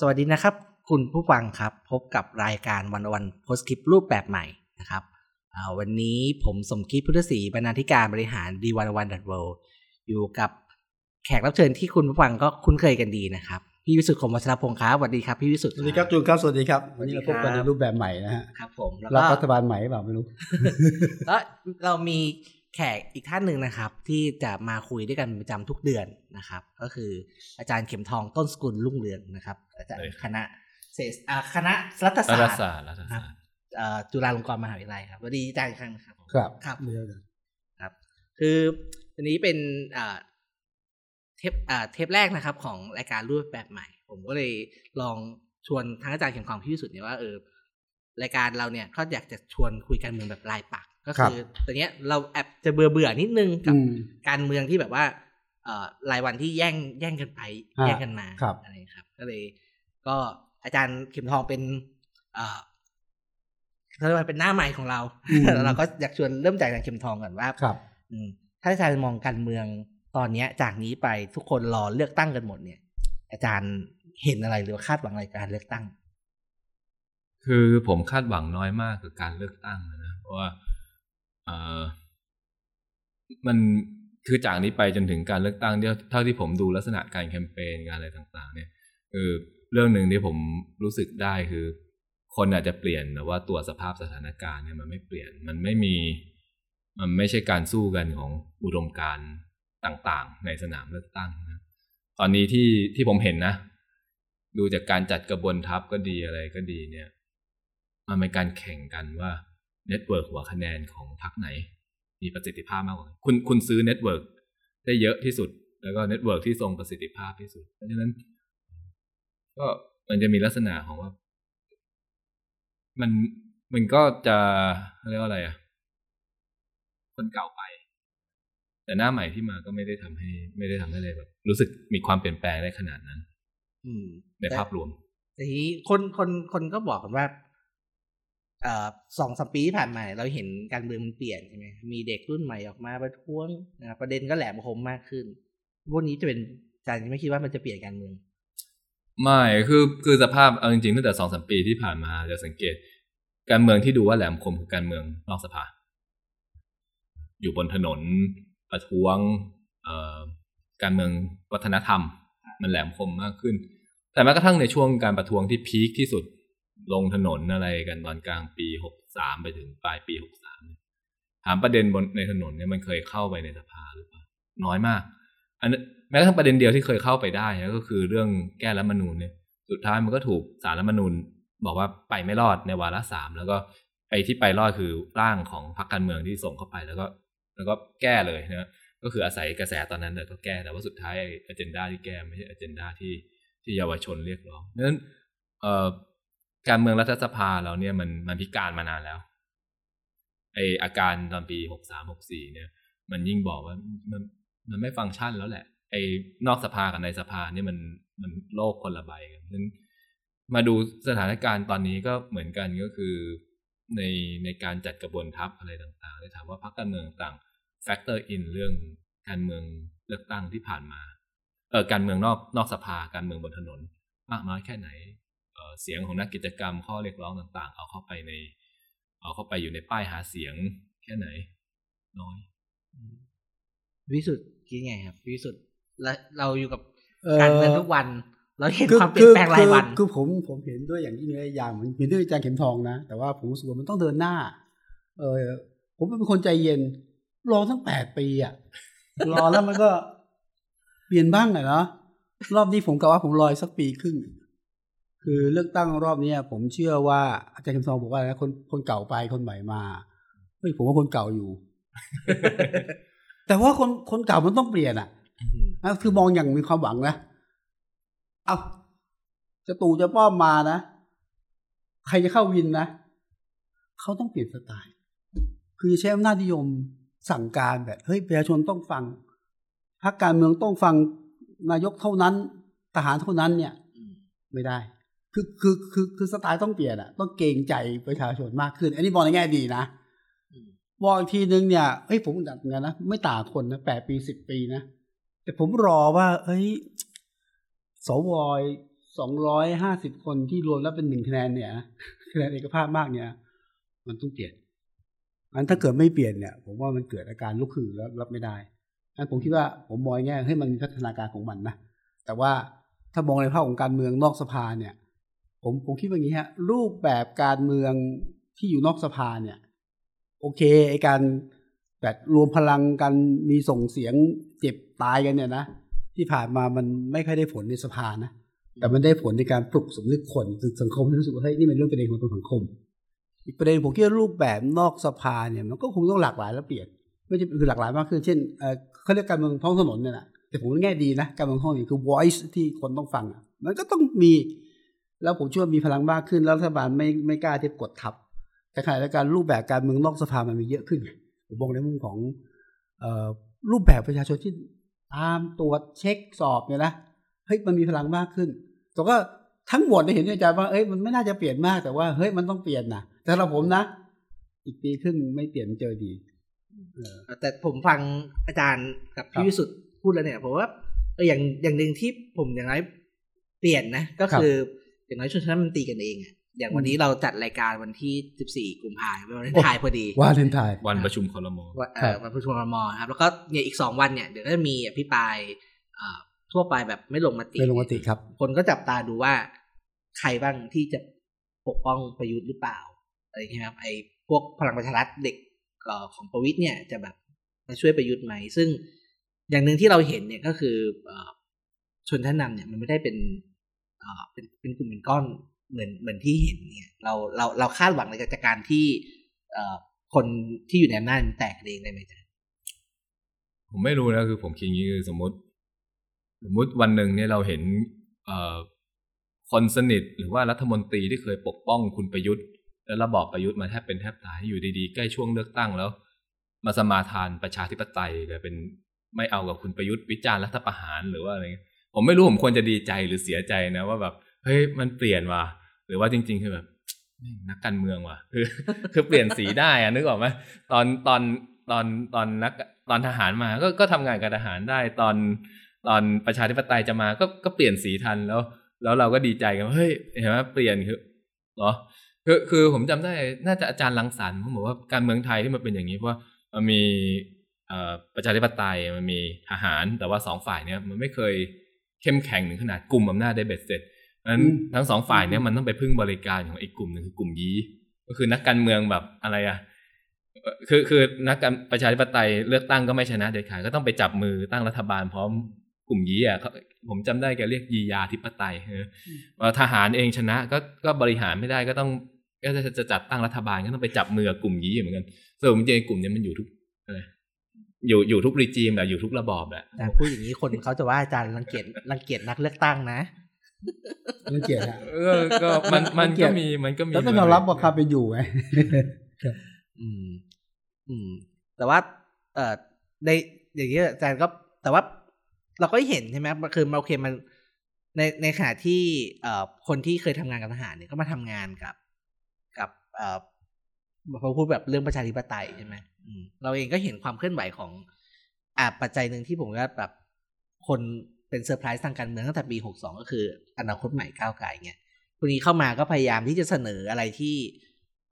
สวัสดีนะครับ คุณผู้ฟังครับ พบกับรายการวันวันโพสคลิปรูปแบบใหม่นะครับอ่าวันนี้ผมสมคิดพุทธศรีบรรณาธิการบริหารดีวันวันดัตเวอยู่กับแขกรับเชิญที่คุณผู้ฟังก็คุ้นเคยกันดีนะครับพี่วิสุทธิ์คมวัชรพงศ์ครับสวัสดีครับพี่วิสุทธิ์สวัสดีครับจูนครับสวัสดีครับวันนี้เราพบกันในรูปแบบใหม่นะฮะครับผมแล้วรับก็รัฐบาลใหม่หรือเปล่าไม่รู้แล้วเรามี แขกอีกท่านหนึ่งนะครับ ที่จะมาคุยด้วยกันเป็นประจำทุกเดือนนะครับ ก็คืออาจารย์เข็มทองต้นสกุลรุ่งเรืองนะครับ อาจารย์ใช่ครับคณะเศรษฐอ่าคณะรัฐศารัสตฐร์ศาสตร์รัฐศาสตร์เอ่อจุฬาลงกรณ์มหาวิทยาลัยครับสวัสดีอาจารย์อีกครั้งนะครับ ครับครับเดี๋ยวเดี๋ยวครับ คืออันนี้เป็นอ่าเทปอ่าเทปแรกนะครับ ของรายการรูปแบบใหม่ ผมก็เลยลองชวนทั้งอาจารย์เข็มทองพี่วิสุทธิ์เนี่ยว่าเออรายการเราเนี่ยก็อยากจะชวนคุยการเมืองแบบรายปัก ก็คือตอนเนี้ยเราแอบจะเบื่อเบื่อๆนิดนึงกับอืมการเมืองที่แบบว่าเอ่อรายวันที่แย่งแย่งกันไปอ่าแย่งกันมาครับอะไรครับ ก็เลย ก็อาจารย์เข็มทองเป็นเอ่อเขาเรียกว่าเป็นหน้าใหม่ของเราเราก็อยากชวนเริ่มจากอาจารย์เข็มทองก่อนว่าครับ อืมถ้าอาจารย์มองการเมืองตอนเนี้ย จากนี้ไปทุกคนรอเลือกตั้งกันหมดเนี่ย อาจารย์เห็นอะไรหรือว่าคาดหวังอะไรกับการเลือกตั้ง คือผมคาดหวังน้อยมากกับการเลือกตั้งนะเพราะว่าเออ มันคือจากนี้ไปจนถึงการเลือกตั้งเนี่ยเท่าที่ผมดูลักษณะการแคมเปญการอะไรต่างๆ เนี่ยคือเรื่องหนึ่งที่ผมรู้สึกได้คือ คนอาจจะเปลี่ยนแต่ว่าตัวสภาพสถานการณ์เนี่ยมันไม่เปลี่ยนมันไม่มี มันไม่ใช่การสู้กันของอุดมการต่างๆ ในสนามเลือกตั้งนะตอนนี้ที่ที่ผมเห็นนะ ดูจากการจัดกระบวนทัพก็ดีอะไรก็ดีเนี่ย มันเป็นการแข่งกันว่า network หัวคะแนนของพรรคไหน มีประสิทธิภาพมากกว่ากันคุณคุณซื้อ network ได้เยอะที่สุด แล้วก็ network ที่ทรงประสิทธิภาพที่สุด เพราะฉะนั้น ก็มันจะมีลักษณะของว่า มันมันก็จะเรียกว่าอะไรอะ คนเก่าไป แต่หน้าใหม่ที่มาก็ไม่ได้ทำให้ ไม่ได้ทำให้เลยแบบ รู้สึกมีความเปลี่ยนแปลงได้ขนาดนั้น อืมในภาพรวมแต่ทีนี้คนคนคนก็บอกกันว่าเอ่อ สองสามปีที่ผ่านมาเราเห็นการเมืองมันเปลี่ยนใช่ไหมมีเด็กรุ่นใหม่ออกมาประท้วงนะประเด็นก็แหลมคมมากขึ้นพวกนี้จะเป็นอาจารย์ไม่คิดว่ามันจะเปลี่ยนการเมืองไม่คือคือสภาพเอาจริงๆตั้งแต่สองสามปีที่ผ่านมาจะสังเกต การเมืองที่ดูว่าแหลมคมคือการเมืองนอกสภา อยู่บนถนนประท้วงเออการเมืองวัฒนธรรม มันแหลมคมมากขึ้น แต่แม้กระทั่งในช่วงการประท้วงที่พีคที่สุด ลงถนนอะไรกันตอนกลางปีหกสามไปถึงปลายปีหกสามถามประเด็นบนในถนนเนี่ยมันเคยเข้าไปในสภาหรือเปล่าน้อยมาก อันนั้แม้กระทั่งประเด็นเดียวที่เคยเข้าไปได้นะก็คือเรื่องแก้รัฐมนูญเนี่ย สุดท้ายมันก็ถูกสารรัฐมนูญ บอกว่าไปไม่รอดในวาระสามแล้วก็ไอ้ที่ไปรอดคือร่างของพรรคการเมืองที่ส่งเข้าไปแล้วก็ แล้วก็แก้เลยนะก็คืออาศัยกระแสตอนนั้นแต่ก็แก้แต่ว่าสุดท้ายอเจนดาที่แก้ไม่ใช่อเจนดาที่ที่เยาวชนเรียกร้องดังนั้นเอ่อ การเมืองรัฐสภาเราเนี่ยมันมันพิการมานานแล้วไออาการตอนปีหกสามหกสี่เนี่ย มันยิ่งบอกว่ามันมันไม่ฟังก์ชันแล้วแหละ ไอนอกสภากับในสภาเนี่ยมันมันโลกคนละใบกันนั้นมาดูสถานการณ์ตอนนี้ก็เหมือนกันก็คือในในการจัดกระบวนทัพอะไรต่างๆเลยถามว่าพรรคการเมืองต่าง factor in เรื่องการเมืองเลือกตั้งที่ผ่านมา เออการเมืองนอกนอกสภาการเมืองบนถนนมากน้อยแค่ไหน เออเสียงของนักกิจกรรมข้อเรียกร้องต่างๆ เอาเข้าไปใน เอาเข้าไปอยู่ในป้ายหาเสียงแค่ไหน น้อย วิสุทธ์คิดไงครับ วิสุทธ์และเราอยู่กับเอ่อการเมืองทุกวัน เราเห็นคือความเปลี่ยนแปลงรายวันคือคือผมผมเห็นด้วยอย่างยิ่งเลยอย่างเหมือนเห็นด้วยอาจารย์เข็มทองนะ แต่ว่าผมรู้สึกว่ามันต้องเดินหน้า เออผมเป็นคนใจเย็น รอตั้งแปดปีอะ รอแล้วมันก็เปลี่ยนบ้างอะเนาะรอบนี้ผมกะว่าผมรออีกสักปีครึ่ง คือเลือกตั้งรอบเนี้ยผมเชื่อว่าอาจารย์เข็มทองบอกว่านะคนคนเก่าไปคนใหม่มาเฮ้ยผมว่าคนเก่าอยู่ แต่ว่าคนคนเก่ามันต้องเปลี่ยนอะนะคือมองอย่างมีความหวังนะเอาจะตู่จะป้อมมานะใครจะเข้าวินนะเขาต้องเปลี่ยนสไตล์คือใช้อำนาจนิยมสั่งการแบบเฮ้ยประชาชนต้องฟังพรรคการเมืองต้องฟังนายกเท่านั้น ทหารเท่านั้นเนี่ย ไม่ได้ คือคือคือคือสไตล์ต้องเปลี่ยนอะต้องเกรงใจประชาชนมากขึ้น อันนี้มองในแง่ดีนะอืมมองอีกทีนึงเนี่ยเฮ้ยผมดัดเงินนะไม่ต่างคนนะแปดปีสิบปีนะแต่ผมรอว่า เอ้ยสวสองร้อยห้าสิบคนที่รวมแล้วเป็นหนึ่งคะแนนเนี่ยคะแนนเอกภาพมากเนี่ย มันต้องเปลี่ยนอันถ้าเกิดไม่เปลี่ยนเนี่ย ผมว่ามันเกิดอาการลุกคือแล้วรับไม่ได้อันผมคิดว่าผมมองแง่ให้มันมีพัฒนาการของมันนะแต่ว่าถ้ามองในภาพของการเมืองนอกสภาเนี่ย ผมผมคิดว่าอย่างนี้ฮะ รูปแบบการเมืองที่อยู่นอกสภาเนี่ย โอเคไอการแบบรวมพลังกันมีส่งเสียงเจ็บตายกันเนี่ยนะที่ผ่านมามันไม่ค่อยได้ผลในสภานะแต่มันได้ผลในการปลุกสำนึกคนสังคมที่รู้สึกว่าเฮ้ยนี่เป็นเรื่องประเด็นของตัวสังคม อีกประเด็นผมคิดว่ารูปแบบนอกสภาเนี่ยมันก็คงต้องหลากหลายและเปลี่ยนไม่ใช่คือหลากหลายมากขึ้นเช่นเออเขาเรียกการเมืองท้องถนนเนี่ยนะแต่ผมว่าแง่ดีนะการเมืองท้องถนนคือ voice ที่คนต้องฟังมันก็ต้องมี แล้วผมเชื่อว่ามีพลังมากขึ้น แล้วรัฐบาลไม่ไม่กล้าที่กดทับแต่ขณะเดียวกันรูปแบบการเมืองนอกสภามันมีเยอะขึ้นผมมองในมุมของเอ่อรูปแบบประชาชนที่ตามตรวจเช็คสอบเนี่ยนะเฮ้ยมันมีพลังมากขึ้นแต่ก็ทั้งหมดได้เห็นด้วยอาจารย์ว่าเอ้ยมันไม่น่าจะเปลี่ยนมากแต่ว่าเฮ้ยมันต้องเปลี่ยนนะแต่สำหรับผมนะ อีกปีครึ่งไม่เปลี่ยนเจอดีแต่ผมฟังอาจารย์กับครับพี่วิสุทธ์พูดแล้วเนี่ยผมว่าเอออย่างอย่างหนึ่งที่ผมอย่างไรเปลี่ยนนะ ก็คือ อย่างน้อยชนชั้นมันตีกันเองอะอย่างวันนี้เราจัดรายการวันที่ 14 กุมภาพันธ์วันไทายพอดีว่าเลนไทน์วันประชุมคอรมอว่าเอ่อวันประชุมครมครับ แล้วก็เนี่ยอีกสองวันเนี่ยเดี๋ยวก็จะมีอภิปรายเอ่อทั่วไปแบบไม่ลงมติเป็นลงมติครับ คนก็จับตาดูว่าใครบ้างที่จะปกป้องประยุทธ์หรือเปล่าอะไรอย่างเงี้ยครับไอ้พวกพลังประชารัฐเด็กเอ่อของประวิทย์เนี่ยจะแบบมาช่วยประยุทธ์ไหม ซึ่งอย่างหนึ่งที่เราเห็นเนี่ยก็คือเอ่อชนชั้นนำเนี่ยมันไม่ได้เป็น เป็นเป็นกลุ่มเป็นก้อนเหมือนเหมือนที่เห็นเนี่ย เราเราเราคาดหวังในจากการที่คนที่อยู่ในอำนาจมันแตกเองได้ไหมจ๊ะผมไม่รู้นะคือผมคิดอย่างนี้คือสมมติ สมมติวันหนึ่งเนี่ยเราเห็นเอคนสนิทหรือว่ารัฐมนตรีที่เคยปกป้องคุณประยุทธ์ แล้วระบอบประยุทธ์มาแทบเป็นแทบตายอยู่ดีๆ ใกล้ช่วงเลือกตั้งแล้ว มาสมาทานประชาธิปไตยกลายเป็นไม่เอากับคุณประยุทธ์วิจารณ์รัฐประหารหรือว่าอะไรเงี้ย ผมไม่รู้ผมควรจะดีใจหรือเสียใจนะว่าแบบเฮ้ยมันเปลี่ยนว่ะหรือว่าจริง ๆ คือแบบนักการเมืองว่ะคือคือเปลี่ยนสีได้อะนึกออกไหมตอนตอนตอนตอนนักตอนทหารมาก็ก็ทำงานกับทหารได้ตอนตอนประชาธิปไตยจะมาก็ก็เปลี่ยนสีทันแล้ว แล้วเราก็ดีใจกันเฮ้ยเห็นไหมเปลี่ยนคือเหรอคือคือผมจำได้น่าจะอาจารย์ลังสรรค์เขาบอกว่าการเมืองไทยที่มันเป็นอย่างนี้เพราะว่ามันมีประชาธิปไตยมันมีทหารแต่ว่าสองฝ่ายเนี่ยมันไม่เคย เข้มแข็งถึงขนาดกลุ่มอำนาจได้เบ็ดเสร็จนั้นอืมทั้งสองฝ่ายเนี่ยมันต้องไปพึ่งบริการของอีกกลุ่มหนึ่งคือกลุ่มยี้ก็คือนักการเมืองแบบอะไรอะเอ่อคือคือนักการประชาธิปไตยเลือกตั้งก็ไม่ชนะเด็ดขาดก็ต้องไปจับมือตั้งรัฐบาลพร้อมกลุ่มยี้อะเขาผมจำได้แกเรียกยียาธิปไตยเออว่าทหารเองชนะก็ก็บริหารไม่ได้ก็ต้องก็จะจะจัดตั้งรัฐบาลก็ต้องไปจับมือกับกลุ่มยี้เหมือนกันสรุปจริงๆกลุ่มเนี้มันอยู่ทุก อะไรอยู่อยู่ทุกรีจีมแหละอยู่ทุกระบอบแหละแต่พูดอย่างนี้คนเขาจะว่าอาจารย์รังเกียจรังเกียจนักเลือกตั้งนะรังเกียจฮะเออก็มันมันเกลีก็ยดมีมันก็มีแล้วต้องยอมรับว่าความเป็นอยู่ไงอืม อืม แต่ว่า เอ่อในอย่างนี้อาจารย์ก็แต่ว่า เราก็เห็นใช่ไหมคือมันโอเคมันในในขณะที่ เอ่อคนที่เคยทำงานกับทหารเนี่ยก็มาทำงานกับ กับ เอ่อพอพูดแบบเรื่องประชาธิปไตยใช่ไหมอืม เราเองก็เห็นความเคลื่อนไหวของอ่าปัจจัยหนึ่งที่ผมว่าแบบคนเป็นเซอร์ไพรส์ทางการเมืองตั้งแต่ปีหกสองก็คือ อนาคตใหม่ก้าวไกลเนี่ยคนนี้เข้ามาก็พยายามที่จะเสนออะไรที่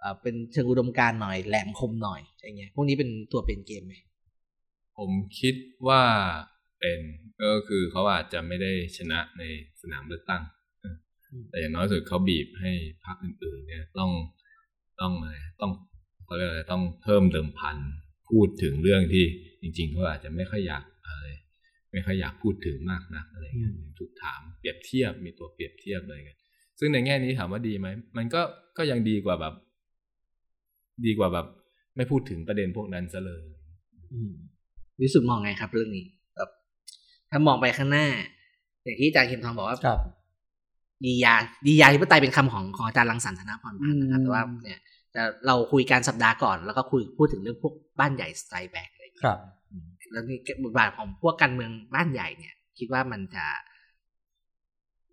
เอ่อเป็นเชิงอุดมการณ์หน่อยแหลมคมหน่อยอย่างเงี้ยพวกนี้เป็นตัวเป็นเกมไหมผมคิดว่าเป็นก็คือเขาอาจจะไม่ได้ชนะในสนามเลือกตั้งเออแต่อย่างน้อยสุดเขาบีบให้พรรคอื่นๆ เนี่ยต้องต้องอะไรต้อง เขาเรียกอะไรต้องเพิ่มเดิมพันพูดถึงเรื่องที่จริง ๆเขาอาจจะไม่ค่อยอยากอะไรไม่ค่อยอยากพูดถึงมากนักอะไรเงี้ยถูกถามเปรียบเทียบมีตัวเปรียบเทียบอะไรเงี้ยซึ่งในแง่นี้ถามว่าดีไหมมันก็ก็ยังดีกว่าแบบ ดีกว่าแบบ ไม่พูดถึงประเด็นพวกนั้นซะเลยอืมวิสุทธ์มองไงครับ เรื่องนี้แบบถ้ามองไปข้างหน้าอย่างที่อาจารย์เข็มทองบอกว่าครับดียาดียาธิปไตยเป็นคำของของอาจารย์รังสรรค์ธนพรพันธ์นะครับอืมแต่ว่าเนี่ยจะ เราคุยการสัปดาห์ก่อน แล้วก็คุยพูดถึงเรื่องพวกบ้านใหญ่สไตล์แบกอะไรอย่างคเงี้ยรับอืมแล้วนี่บทบาทของพวกการเมืองบ้านใหญ่เนี่ย คิดว่ามันจะ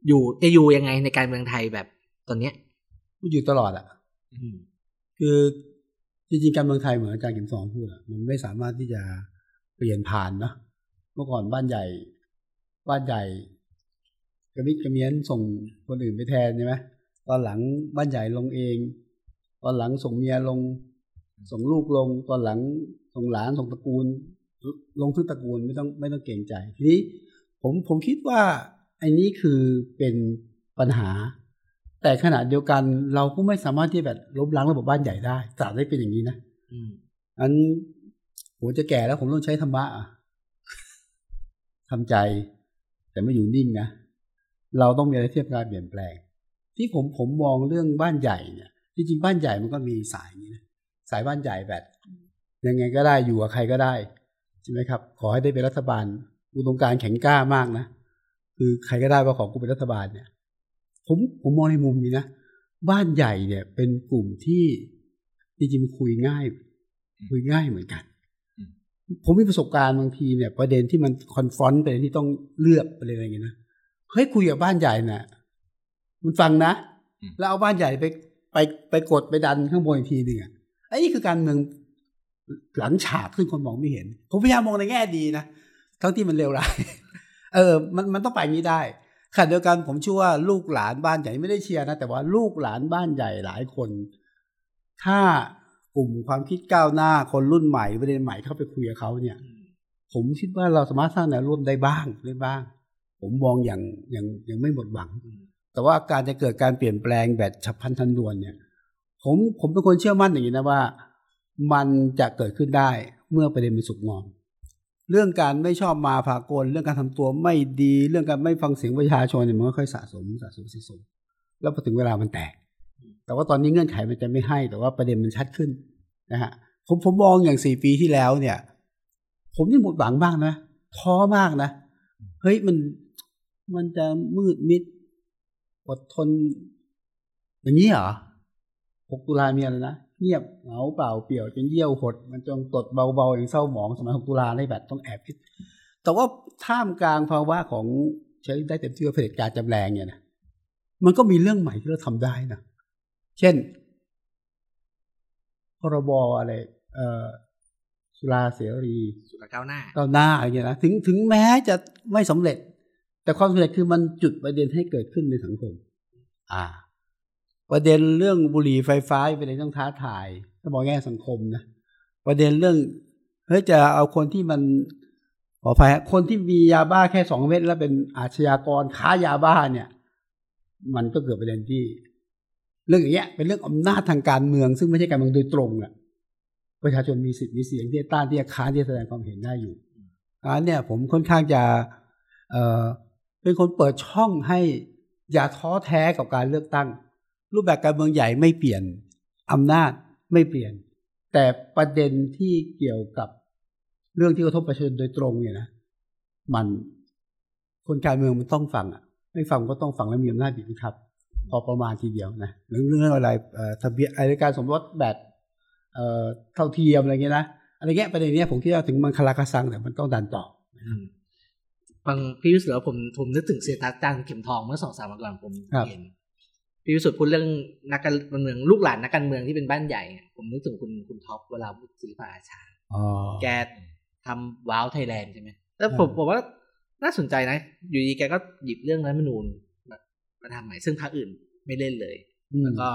อยู่จะอยู่ยังไงในการเมืองไทยแบบตอนเนี้ยพูดอยู่ตลอดอะอืมคือจริงๆการเมืองไทยเหมือนอาจารย์เข็มสองพูดอะมันไม่สามารถที่จะเปลี่ยนผ่านเนาะเมื่อก่อนบ้านใหญ่ บ้านใหญ่กระมิดกระเมียนส่งคนอื่นไปแทนใช่ไหมตอนหลังบ้านใหญ่ลงเอง ตอนหลังส่งเมียลง ส่งลูกลง ตอนหลังส่งหลานส่งตระกูล ลงทุกตระกูลไม่ต้องไม่ต้องเกรงใจ ทีนี้ผมผมคิดว่าไอ้นี้คือเป็นปัญหา แต่ขณะเดียวกันเราก็ไม่สามารถที่แบบล้มล้างระบบบ้านใหญ่ได้ตราบได้เป็นอย่างนี้นะอืมอันผมจะแก่แล้วผมต้องใช้ธรรมะอะทำใจ แต่ไม่อยู่นิ่งนะเราต้องมีอะไรเทียบการเปลี่ยนแปลง ที่ผมผมมองเรื่องบ้านใหญ่เนี่ย จริงๆบ้านใหญ่มันก็มีสายนี้นะสายบ้านใหญ่แบบยังไงก็ได้อยู่กับใครก็ได้ใช่ไหมครับ ขอให้ได้เป็นรัฐบาลอุดมการณ์แข็งกล้ามากนะคือใครก็ได้ว่าขอกูเป็นรัฐบาลเนี่ย ผมผมมองในมุมนี้นะบ้านใหญ่เนี่ยเป็นกลุ่มที่จริงๆมันคุยง่าย คุยง่ายเหมือนกันอืมผมมีประสบการณ์บางทีเนี่ย ประเด็นที่มันคอนฟรอนต์ประเด็นที่ต้องเลือกประเด็นอะไรอย่างเงี้ยนะเฮ้ยคุยกับบ้านใหญ่น่ะ มันฟังนะแล้วเอาบ้านใหญ่ไป ไปไปกดไปดันข้างบนอีกทีหนึ่งอะไอ้นี่คือการเมืองหลังฉากซึ่งคนมองไม่เห็น ผมพยายามมองในแง่ดีนะทั้งที่มันเลวร้ายเออ มันมันต้องไปนี้ได้ขณะเดียวกันผมเชื่อว่าลูกหลานบ้านใหญ่ไม่ได้เชียร์นะ แต่ว่าลูกหลานบ้านใหญ่หลายคน ถ้ากลุ่มความคิดก้าวหน้าคนรุ่นใหม่ประเด็นใหม่เข้าไปคุยกับเขาเนี่ย ผมคิดว่าเราสามารถสร้างแนวร่วมได้บ้างได้บ้าง ผมมองอย่างอย่างยังไม่หมดหวัง แต่ว่าการจะเกิดการเปลี่ยนแปลงแบบฉับพลันทันด่วนเนี่ย ผมผมเป็นคนเชื่อมั่นอย่างนี้นะว่า มันจะเกิดขึ้นได้เมื่อประเด็นมันสุกงอมเรื่องการไม่ชอบมาพากลเรื่องการทำตัวไม่ดี เรื่องการไม่ฟังเสียงประชาชนเนี่ยมันก็ค่อยสะสมสะสมสะสม แล้วพอถึงเวลามันแตก แต่ว่าตอนนี้เงื่อนไขมันจะไม่ให้ แต่ว่าประเด็นมันชัดขึ้นนะฮะผมผมมองอย่างสี่ปีที่แล้วเนี่ย ผมนี่หมดหวังมากนะท้อมากนะเฮ้ยมันมันจะมืดมิด อดทน อย่างนี้เหรอหกตุลามีอะไรนะเงียบเหงาเปล่าเปลี่ยวจนเยี่ยวหด มันจงตดเบาๆอย่างเศร้าหมองสมัยหกตุลาได้แบบต้องแอบคิดแต่ว่าท่ามกลางภาวะของใช้ได้เต็มที่ว่าเผด็จการจำแรงเนี่ยนะมันก็มีเรื่องใหม่ที่เราทำได้นะเช่นพรบอะไร เอ่อสุราเสรีสุรก้าวหน้าก้าวหน้าอะไรเงี้ยนะถึงถึงแม้จะไม่สำเร็จ แต่ความสำเร็จคือมันจุดประเด็นให้เกิดขึ้นในสังคม อ่า ประเด็นเรื่องบุหรี่ไฟฟ้าเป็นเรื่องต้องท้าทายถ้ามองแง่สังคมนะประเด็นเรื่องเฮ้ยจะเอาคนที่มันขออภัยฮะคนที่มียาบ้าแค่สองเม็ดแล้วเป็นอาชญากรค้ายาบ้าเนี่ย มันก็เกิดประเด็นที่ เรื่องอย่างเงี้ย เป็นเรื่องอำนาจทางการเมือง ซึ่งไม่ใช่การเมืองโดยตรงอะประชาชนมีสิทธิ์มีเสียงที่จะต้านที่จะค้านที่จะแสดงความเห็นได้อยู่อันเนี่ยผมค่อนข้างจะ เอ่อ เป็นคนเปิดช่องให้อย่าท้อแท้กับการเลือกตั้ง รูปแบบการเมืองใหญ่ไม่เปลี่ยนอำนาจไม่เปลี่ยน แต่ประเด็นที่เกี่ยวกับเรื่องที่กระทบประชาชนโดยตรงเนี่ยนะมันคนการเมืองมันต้องฟังอะ ไม่ฟังก็ต้องฟังและมีอำนาจบีบบังคับ พอประมาณทีเดียวนะเรื่องเรื่องอะไรเออทะเบียนอะไรการสมรสแบบเอ่อเท่าเทียมอะไรเงี้ยนะอะไรเงี้ยประเด็นเนี้ยผมคิดว่าถึงมันคาราคาซังแต่มันต้องดันต่อ อืมฟังพี่วิสุทธิ์แล้วผมผมนึกถึง status จารย์เข็มทองเมื่อสองสามวันก่อนผมครับเห็นพี่วิสุทธิ์พูดเรื่องนักการเมืองลูกหลานนักการเมืองที่เป็นบ้านใหญ่อะผมนึกถึงคุณคุณท็อปเวลาพูดศิลปะอาชาอ๋อแกทำว้าวไทยแลนด์ใช่ไหมแล้วผมอืมผมว่าน่าสนใจนะ อยู่ดีแกก็หยิบเรื่องรัฐธรรมนูญมามาทำใหม่ซึ่งพรรคอื่นไม่เล่นเลยอืมแล้วก็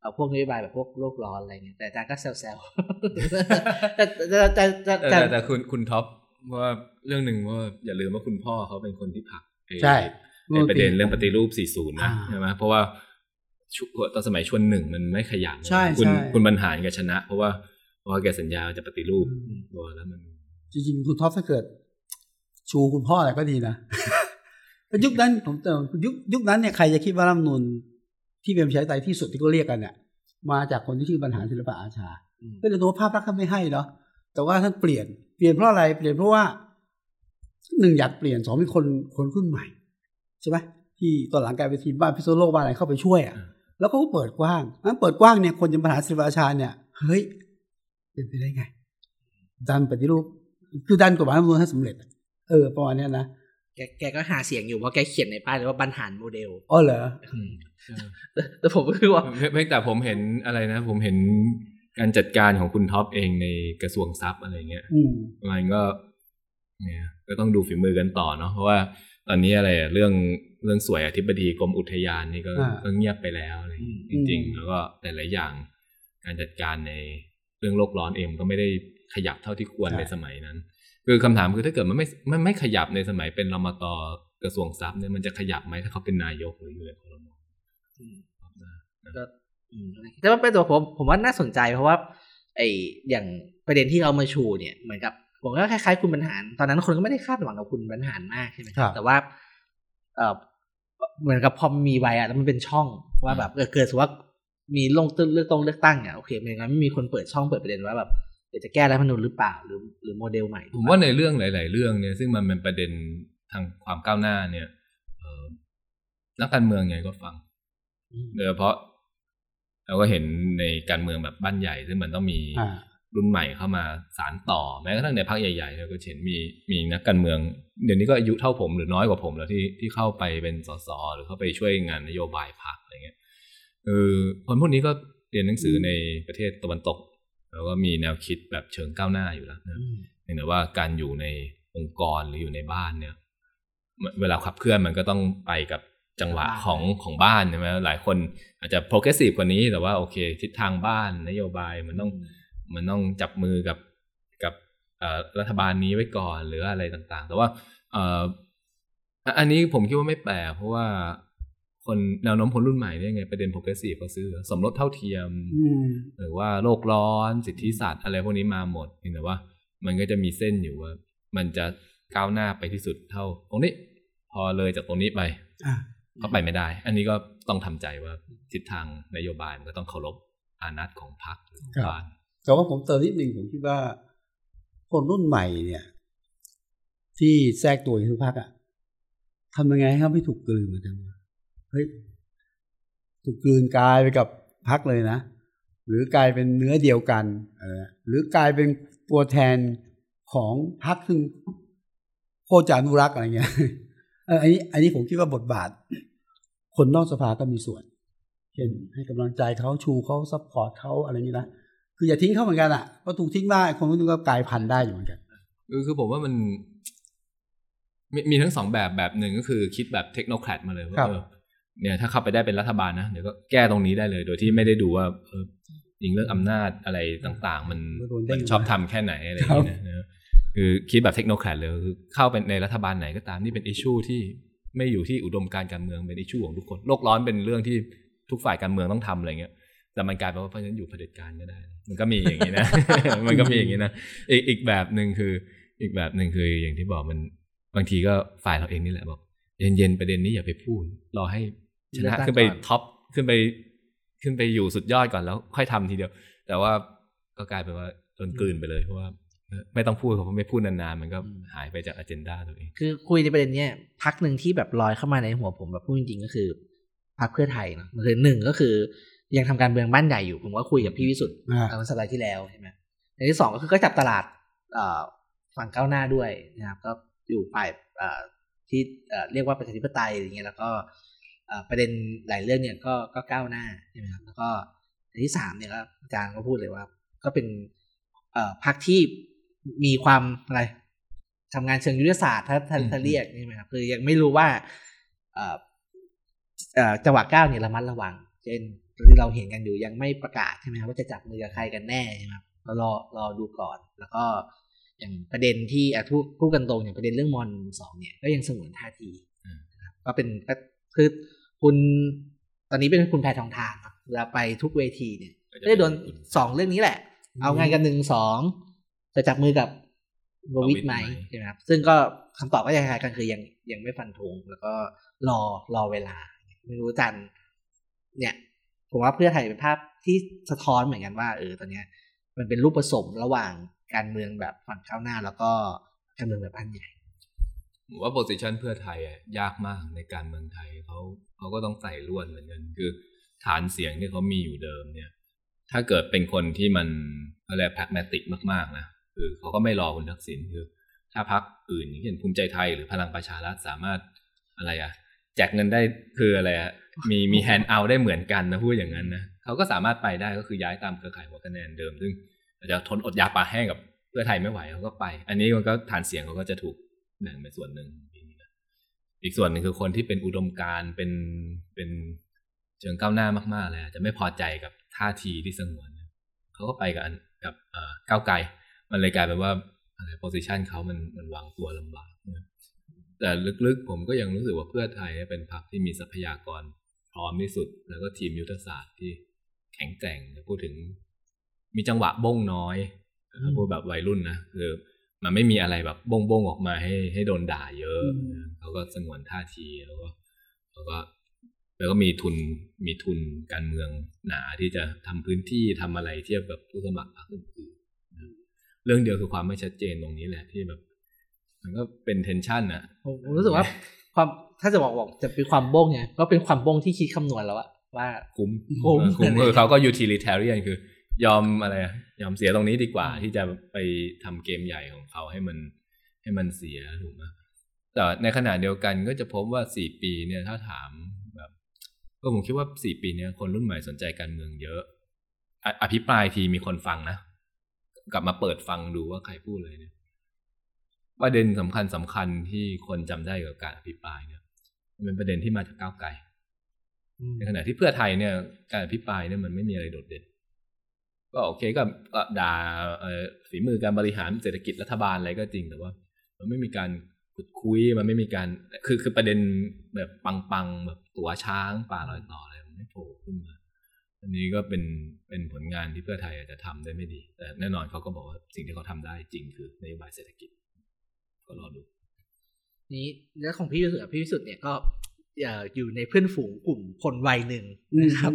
เอาพวกนโยบายแบบพวกโลกร้อนอะไรเงี้ยแต่อาจารย์ก็แซวๆแต่แต่แต่แต่แต่แต่แต่แต่คุณคุณท็อป ว่าเรื่องหนึ่งว่าอย่าลืมว่าคุณพ่อเขาเป็นคนที่ผลักไอ้ใช่ไอ้ประเด็นเรื่องปฏิรูป 40 นะอ่าใช่ไหมเพราะว่าชุตอนสมัยชวนหนึ่งมันไม่ขยันใช่คุณใช่คุณบรรหารแกชนะ เพราะว่าเพราะว่าแกสัญญาจะปฏิรูปอืมตัวแล้วมัน จริงๆ คุณท็อปถ้าเกิด ชูคุณพ่ออะไรก็ดีนะแต่ยุคนั้นผมเติมยุคยุคนั้นเนี่ยใครจะคิดว่ารัฐธรรมนูญที่เป็นประชาธิปไตยที่สุดที่เขาเรียกกันเนี่ยมาจากคนที่ชื่อบรรหารศิลปะอาชาอืมก็เลยตัวภาพลักษณ์ท่านไม่ให้เนาะแต่ว่าท่านเปลี่ยน เปลี่ยนเพราะอะไร เปลี่ยนเพราะว่าหนึ่งอยากเปลี่ยนสองมีคนคนรุ่นใหม่ใช่ไหมที่ตอนหลังกลายเป็นทีมบ้านพิษณุโลกบ้านอะไรเข้าไปช่วยอะแล้วก็เปิดกว้างนั้นเปิดกว้างเนี่ยคนจะปัญหาศิลปอาชาเนี่ย เฮ้ย เป็นไปได้ไง ดันปฏิรูป คือดันกฎหมายรัฐธรรมนูญให้สำเร็จอะเออประมาณเนี้ยนะ แกแกก็หาเสียงอยู่เพราะแกเขียนในป้ายเลยว่าบรรหารโมเดล อ๋อเหรอแต่แต่ผมก็คือว่าเพียงแต่ผมเห็นอะไรนะ ผมเห็น การจัดการของคุณท็อปเองในกระทรวงทรัพย์อะไรเงี้ยอืมมันก็เนี่ยก็ต้องดูฝีมือกันต่อเนาะเพราะว่าตอนนี้อะไรอะเรื่องเรื่องสวยอธิบดีกรมอุทยานนี่ก็อ่าก็เงียบไปแล้วอะไรอย่างงี้จอืมริง ๆ แล้วก็หลายๆอย่างการจัดการในเรื่องโลกร้อนเองก็ไม่ได้ขยับเท่าที่ควรในสมัยนั้น คือคำถามคือถ้าเกิดมันไม่มันไม่ขยับในสมัยเป็นรมตกระทรวงทรัพย์เนี่ยมันจะขยับไหมถ้าเขาเป็นนายกหรืออยู่ในครมอืมก็อืม แต่ว่าเป็นตัวผมผมว่าน่าสนใจเพราะว่า ไออย่างประเด็นที่เอามาชูเนี่ยเหมือนกับผมก็คล้ายๆคุณบรรหาร ตอนนั้นคนก็ไม่ได้คาดหวังกับคุณบรรหารมากใช่ไหมครับแต่ว่าเออเหมือนกับพอมีไว้อะแล้วมันเป็นช่องว่าแบบเออเกิดสมมุติว่ามีลงตึเลือกตรงเลือกตั้งเนี่ยโอเคมันงั้นไม่มีคนเปิดช่องเปิดประเด็นว่าแบบเดี๋ยวจะแก้รัฐธรรมนูญหรือเปล่าหรือหรือโมเดลใหม่ ผมว่าในเรื่องหลาย ๆ เรื่องเนี่ย ซึ่งมันเป็นประเด็นทางความก้าวหน้าเนี่ยเอ่อนักการเมืองไงก็ฟังอืมโดยเฉพาะ เราก็เห็นในการเมืองแบบบ้านใหญ่ ซึ่งมันต้องมีอ่ารุ่นใหม่เข้ามาสารต่อ แม้กระทั่งในพรรคใหญ่ๆเราก็เห็นมีมีนักการเมือง เดี๋ยวนี้ก็อายุเท่าผมหรือน้อยกว่าผมแล้วที่ที่เข้าไปเป็นสสหรือเข้าไปช่วยงานนโยบายพรรคอะไรเงี้ยเออคนพวกนี้ก็เรียนหนังสือในประเทศตะวันตก แล้วก็มีแนวคิดแบบเชิงก้าวหน้าอยู่แล้วนะอืมเพียงแต่ว่าการอยู่ในองค์กรหรืออยู่ในบ้านเนี่ย เวลาขับเคลื่อนมันก็ต้องไปกับ จังหวะของของบ้านใช่ไหมหลายคนอาจจะ progressive กว่านี้แต่ว่าโอเค ทิศทางบ้านนโยบายมันต้องมันต้องจับมือกับกับเอ่อรัฐบาลนี้ไว้ก่อนหรืออะไรต่างๆ แต่ว่าเอ่ออะอันนี้ผมคิดว่าไม่แปลกเพราะว่าคนแนวโน้มคนรุ่นใหม่เนี่ยไงประเด็น progressive เขาซื้อ สมรสเท่าเทียมอืมหรือว่าโลกร้อนสิทธิสัตว์อะไรพวกนี้มาหมดเพียงแต่ว่า มันก็จะมีเส้นอยู่ว่า มันจะก้าวหน้าไปที่สุดเท่า ตรงนี้ พอเลยจากตรงนี้ไปอ่า ก็ไปไม่ได้ อันนี้ก็ต้องทำใจว่าทิศทางนโยบายมันก็ต้องเคารพอานัตของพรรคหรือของครับบ้านแต่ว่าผมเติมนิดหนึ่งผมคิดว่าคนรุ่นใหม่เนี่ย ที่แทรกตัวอยู่ทุกพักอะทำยังไงให้เขาไม่ถูกกลืนเหมือนกันวะเฮ้ยถูกกลืนกลายไปกับพักเลยนะ หรือกลายเป็นเนื้อเดียวกันเออหรือกลายเป็นตัวแทนของพรรคซึ่งโคตรอนุรักษ์อะไรเงี้ยเอออันนี้อันนี้ผมคิดว่าบทบาท คนนอกสภาก็มีส่วน เช่นให้กำลังใจเขาชูเขา support เขาอะไรอย่างนี้นะคืออย่าทิ้งเขาเหมือนกันอะเพราะถูกทิ้งได้คนคนนึงก็กลายพันธุ์ได้อยู่เหมือนกันคือคือผมว่ามันมีมีทั้งสองแบบแบบหนึ่งก็คือคิดแบบ technocrat มาเลยว่าครับเออเนี่ยถ้าเข้าไปได้เป็นรัฐบาลนะเดี๋ยวก็แก้ตรงนี้ได้เลย โดยที่ไม่ได้ดูว่าเออยิงเรื่องอำนาจอะไรต่าง ๆ มันโดนเด้มังนชอบทำแค่ไหนอะไรอย่างเงี้ยนะ คือคิดแบบเทคโนแครดเลยคือเข้าไปในรัฐบาลไหนก็ตามนี่เป็นอิชชูที่ไม่อยู่ที่อุดมการณ์การเมืองเป็นอิชชูของทุกคนโลกร้อนเป็นเรื่องที่ทุกฝ่ายการเมืองต้องทำอะไรเงี้ยแต่มันกลายเป็นว่าเพราะฉะนั้นอยู่เผด็จการก็ได้ มันก็มีอย่างนี้นะ มันก็มีอย่างนี้นะอีกอีกแบบหนึ่งคือ อีกแบบหนึ่งคืออย่างที่บอกมันบางทีก็ฝ่ายเราเองนี่แหละบอกเย็นๆประเด็นนี้อย่าไปพูดรอให้ชนะขึ้นไปท็อปขึ้นไปขึ้นไปอยู่สุดยอดก่อนแล้ว ค่อยทำทีเดียว แต่ว่าก็กลายเป็นว่าโดนกลืนไปเลยเพราะว่าเออ ไม่ต้องพูดเพราะไม่พูดนานๆมันก็หายไปจากอเจนดาตัวเองคือคุยในประเด็นเนี้ยพักหนึ่งที่แบบลอยเข้ามาในหัวผมแบบพูดจริงๆก็คือพักเพื่อไทยเนอะมันคือหนึ่งก็คือ ยังทำการเมืองบ้านใหญ่อยู่ ผมก็คุยกับพี่วิสุทธ์อ่าเมื่อสัปดาห์ที่แล้วใช่ไหมอย่างที่สองก็คือก็จับตลาดเอ่อฝั่งก้าวหน้าด้วยนะครับ ก็อยู่ฝ่ายเอ่อที่เอ่อเรียกว่าประชาธิปไตยอย่างเงี้ยแล้วก็เอ่อประเด็นหลายเรื่องเนี่ยก็ก็ก้าวหน้าใช่ไหมครับแล้วก็อันที่สามเนี่ยก็อาจารย์ก็พูดเลยว่า ก็เป็นเอ่อพักที่ มีความอะไรทำงานเชิงยุทธศาสตร์ถ้าถ้าถ้าเรียกใช่ไหมครับคือยังไม่รู้ว่าเอ่อเอ่อจังหวะก้าวเนี่ยระมัดระวัง เช่นที่เราเห็นกันอยู่ยังไม่ประกาศใช่ไหมครับว่าจะจับมือกับใครกันแน่ใช่ไหมครับเรารอรอดูก่อน แล้วก็อย่างประเด็นที่อะพูดพูดกันตรงอย่างประเด็นเรื่องมอนสองเนี่ยก็ยังสงวนท่าทีอืมนะครับก็เป็นก็คือคุณตอนนี้เป็นคุณแพทองทานเนอะเวลาไปทุกเวทีเนี่ยก็จะโดนสองเรื่องนี้แหละ เอาไงกันหนึ่งสอง จะจับมือกับโบวิดไหมประวิตรไหมใช่ไหมครับ ซึ่งก็คำตอบก็ยังคล้ายๆกันคือยังยังไม่ฟันธงแล้วก็รอรอเวลา ไม่รู้จันเนี่ย ผมว่าเพื่อไทยเป็นภาพที่สะท้อนเหมือนกันว่าเออตอนเนี้ย มันเป็นรูปผสมระหว่างการเมืองแบบฝั่งข้าวหน้า แล้วก็การเมืองแบบบ้านใหญ่ผมว่าโพสิชันเพื่อไทยอะยากมากในการเมืองไทยเขาเขาก็ต้องใส่ล้วนเหมือนกันคือฐานเสียงที่เขามีอยู่เดิมเนี่ย ถ้าเกิดเป็นคนที่มันอะไรแพกแมติกมากๆนะ คือเขาก็ไม่รอคุณทักษิณคือ ถ้าพักอื่นอย่างเช่นภูมิใจไทยหรือพลังประชารัฐสามารถอะไรอะแจกเงินได้คืออะไรอะมีมีแฮนด์เอาได้เหมือนกันนะพูดอย่างนั้นนะเขาก็สามารถไปได้ก็คือย้ายตามเครือข่ายหัวคะแนนเดิมซึ่งอาจจะทนอดยากปาแห้งกับเพื่อไทยไม่ไหวเขาก็ไป อันนี้มันก็ฐานเสียงเขาก็จะถูกแบ่งไปส่วนหนึ่งอีกส่วนหนึ่งคือคนที่เป็นอุดมการเป็นเป็นเชิงก้าวหน้ามากๆเลยจะไม่พอใจกับท่าทีที่สงวนเขาก็ไปกับกับเอ่อก้าวไกล มันเลยกลายเป็นว่าอะไรโพสิชันเขามันมันวางตัวลำบากแต่ลึกๆ ผมก็ยังรู้สึกว่าเพื่อไทยเป็นพรรคที่มีทรัพยากรพร้อมที่สุด แล้วก็ทีมยุทธศาสตร์ที่แข็งแกร่งพูดถึง มีจังหวะบ้งน้อยพูดแบบวัยรุ่นนะคือมันไม่มีอะไรแบบบ้งบ้งออกมาให้ให้โดนด่าเยอะเขาก็สงวนท่าทีแล้วก็แล้วก็แล้วก็มีทุนมีทุนการเมืองหนาที่จะทำพื้นที่ทำอะไรเทียบกับผู้สมัครพรรคอื่น เรื่องเดียวคือความไม่ชัดเจนตรงนี้แหละที่แบบ มันก็เป็นเทนชันนะผมผมรู้สึกว่าความถ้าจะบอกบอกจะเป็นความบ้งไงก็เป็นความบ้งที่คิดคำนวณแล้วอะว่าคุ้มคุ้มเออคุ้มคือเขาก็ utilitarian คือ ยอมอะไรอะยอมเสียตรงนี้ดีกว่าที่จะไปทำเกมใหญ่ของเขาให้มันให้มันเสียถูกไหมแต่ในขณะเดียวกันก็จะพบว่าสี่ปีเนี่ยถ้าถามแบบ ก็ผมคิดว่าสี่ปีเนี้ยคนรุ่นใหม่สนใจการเมืองเยอะอะอภิปรายทีมีคนฟังนะ กลับมาเปิดฟังดูว่าใครพูดเลยเนี่ยประเด็นสำคัญสำคัญที่คนจำได้กับการอภิปรายเนี่ยมันเป็นประเด็นที่มาจากก้าวไกลในขณะที่เพื่อไทยเนี่ย การอภิปรายเนี่ยมันไม่มีอะไรโดดเด่นก็โอเคก็ก็ด่าเอ่อฝีมือการบริหารเศรษฐกิจรัฐบาลอะไรก็จริงแต่ว่า มันไม่มีการขุดคุยมันไม่มีการ คือคือประเด็นแบบปังๆแบบตัวช้างป่าลอยต่ออะไรมันไม่โผล่ขึ้นมา อันนี้ก็เป็นเป็นผลงานที่เพื่อไทยอาจจะทำได้ไม่ดี แต่แน่นอนเขาก็บอกว่าสิ่งที่เขาทำได้จริงคือนโยบายเศรษฐกิจ ก็รอดู นี้แล้วของพี่วิสุทธิ์อะพี่วิสุทธิ์เนี่ยก็เอ่ออยู่ในเพื่อนฝูงกลุ่มคนวัยหนึ่งนะครับ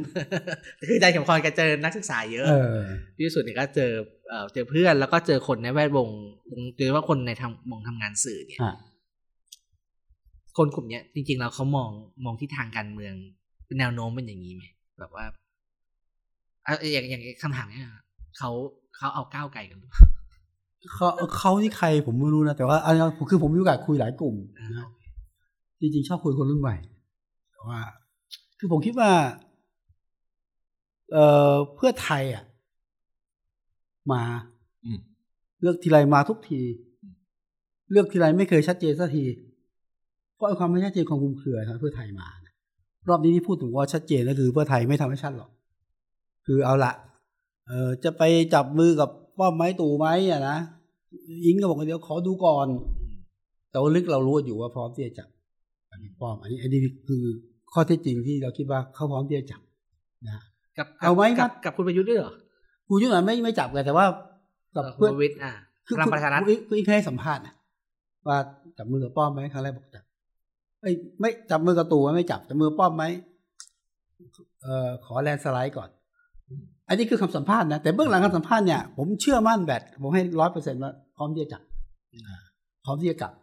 คืออาจารย์เข็มพรแกเจอนักศึกษาเยอะเออพี่วิสุทธิ์เนี่ยก็เจอเอ่อเจอเพื่อนแล้วก็เจอคนในแวดวงโดยเฉพาะคนในทำวงทำงานสื่อเนี่ยอะคนกลุ่มเนี้ยจริงๆแล้วเขามองมองที่ทางการเมืองเป็นแนวโน้มเป็นอย่างนี้ไหมแบบว่า อะอย่างอย่างคำถามเนี้ยเขาเขาเอาก้าวไกลกันหรือเปล่าเขาเขานี่ใครผมไม่รู้นะ แต่ว่าอันนี้คือผมมีโอกาสคุยหลายกลุ่มนะจริงๆ ชอบคุยคนรุ่นใหม่แต่ว่า คือผมคิดว่า เอ่อเพื่อไทยอะ มาอืมเลือกทีไรมาทุกที เลือกทีไรไม่เคยชัดเจนสักทีเพราะไอ้ความไม่ชัดเจนของกลุ่มเครือทำให้เพื่อไทยมานะรอบนี้ที่พูดถึงว่าชัดเจนก็คือเพื่อไทยไม่ทำให้ชัดหรอก คือเอาละเออจะไปจับมือกับป้อมไม้ตู่ไหมอะนะยิงก็บอกว่าเดี๋ยวขอดูก่อน แต่ว่าลึกเรารู้อยู่ว่าพร้อมที่จะจับอันนี้ป้อมอันนี้อันนี้คือข้อเท็จจริงที่เราคิดว่าเขาพร้อมที่จะจับนะกับเอาไหมครักับบกับคุณประยุทธ์ด้วยเหรอกูยุ่งหน่อยไม่ไม่จับกันแต่ว่า กับกับคุเพื่ณอนประวิตรอ่าคือพลังประชารัฐคุณคุณอีกเคยให้สัมภาษณ์นะว่าจับมือกับป้อมไหมครั้งแรกบอกจับเอ้ยไม่จับมือกับตู่ไม่จับจับมือป้อมไหมเอ่อขอแลนด์สไลด์ก่อน อันนี้คือคำสัมภาษณ์นะ แต่เบื้องหลังคำสัมภาษณ์เนี่ยผมเชื่อมั่นแบบผมให้ร้อยเปอร์เซ็นต์ว่าพร้อมที่จะจับอ่าพร้อมที่จะกลับ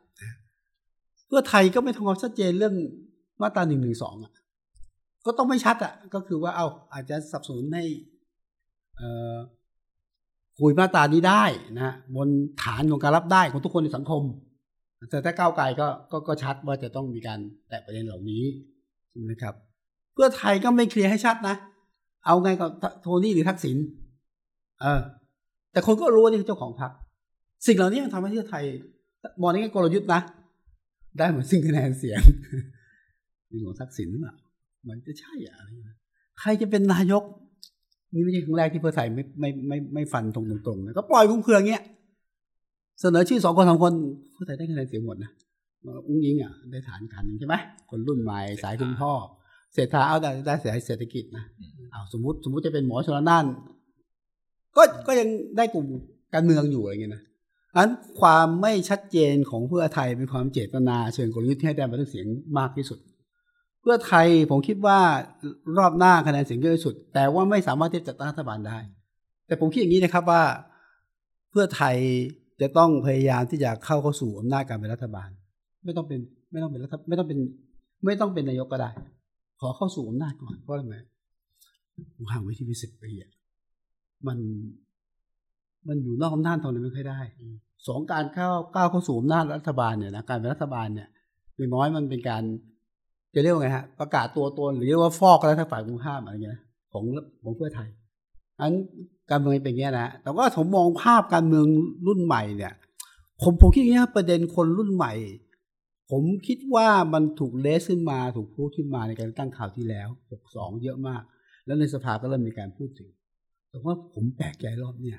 เพื่อไทยก็ไม่ทำความชัดเจนเรื่องมาตราหนึ่งหนึ่งสองอะ ก็ต้องไม่ชัดอะ ก็คือว่าเอาอาจจะสับสนให้เอ่อคุยมาตรานี้ได้นะฮะบนฐานของการรับได้ของทุกคนในสังคม แต่ถ้าก้าวไกลก็ก็ก็ชัดว่าจะต้องมีการแตะประเด็นเหล่านี้ใช่ไหมครับ เพื่อไทยก็ไม่เคลียร์ให้ชัดนะ เอาไงกับโทนี่หรือทักษิณเออ แต่คนก็รู้ว่านี่คือเจ้าของพรรคสิ่งเหล่านี้มันทำให้เพื่อไทยมองในแง่กลยุทธ์นะ ได้เหมือนซึ่งคะแนนเสียงเป็นของทักษิณหรือเปล่ามันจะใช่อะไรใครจะเป็นนายกนี่ไม่ใช่ครั้งแรกที่เพื่อไทยไม่ไม่ไม่ไม่ฟันตรงตรงๆนะก็ปล่อยคุ้มเครือองเงี้ย เสนอชื่อสองคนสองคนเพื่อไทยได้คะแนนเสียงหมดนะอุ้งยิงอะได้ฐานขันใช่ไหมคนรุ่นใหม่สายคุณพ่อ เศรษฐาเอาได้ได้สายเศรษฐกิจนะเอาสมมติสมมติจะเป็นหมอชลน่านก็ก็ยังได้กลุ่มการเมืองอยู่อะไรเงี้ยนะอันความไม่ชัดเจนของเพื่อไทยเป็นความเจตนาเชิงกลยุทธ์ที่ให้ได้มาด้วยเสียงมากที่สุด เพื่อไทยผมคิดว่ารอบหน้าคะแนนเสียงเยอะที่สุด แต่ว่าไม่สามารถที่จะจัดตั้งรัฐบาลได้ แต่ผมคิดอย่างนี้นะครับว่า เพื่อไทยจะต้องพยายามที่จะเข้าเข้าสู่อำนาจการเป็นรัฐบาล ไม่ต้องเป็นไม่ต้องเป็นรัฐไม่ต้องเป็น ไม่ต้องเป็นนายกก็ได้ ขอเข้าสู่อำนาจก่อนเพราะอะไรผมห่างไว้ที่เป็นสิบปีอะมันมันอยู่นอกอำนาจทำอะไรไม่ค่อยได้สองการเข้าก้าวเข้าสู่อำนาจรัฐบาลเนี่ยนะการเป็นรัฐบาลเนี่ยอย่างน้อยมันเป็นการจะเรียกว่าไงฮะ ประกาศตัวตนหรือเรียกว่าฟอกแล้วถ้าฝ่ายตรงข้ามอะไรเงี้ยของของเพื่อไทยอันการเมืองเป็นอย่างนี้ยนะแต่ว่าผมมองภาพการเมืองรุ่นใหม่เนี่ย ผมผมคิดอย่างนี้ยประเด็นคนรุ่นใหม่ ผมคิดว่ามันถูกเลสขึ้นมาถูกพูดขึ้นมาในการตั้งข่าวที่แล้ว 62 เยอะมาก แล้วในสภาก็เริ่มมีการพูดถึง แต่ว่าผมแปลกใจรอบเนี่ย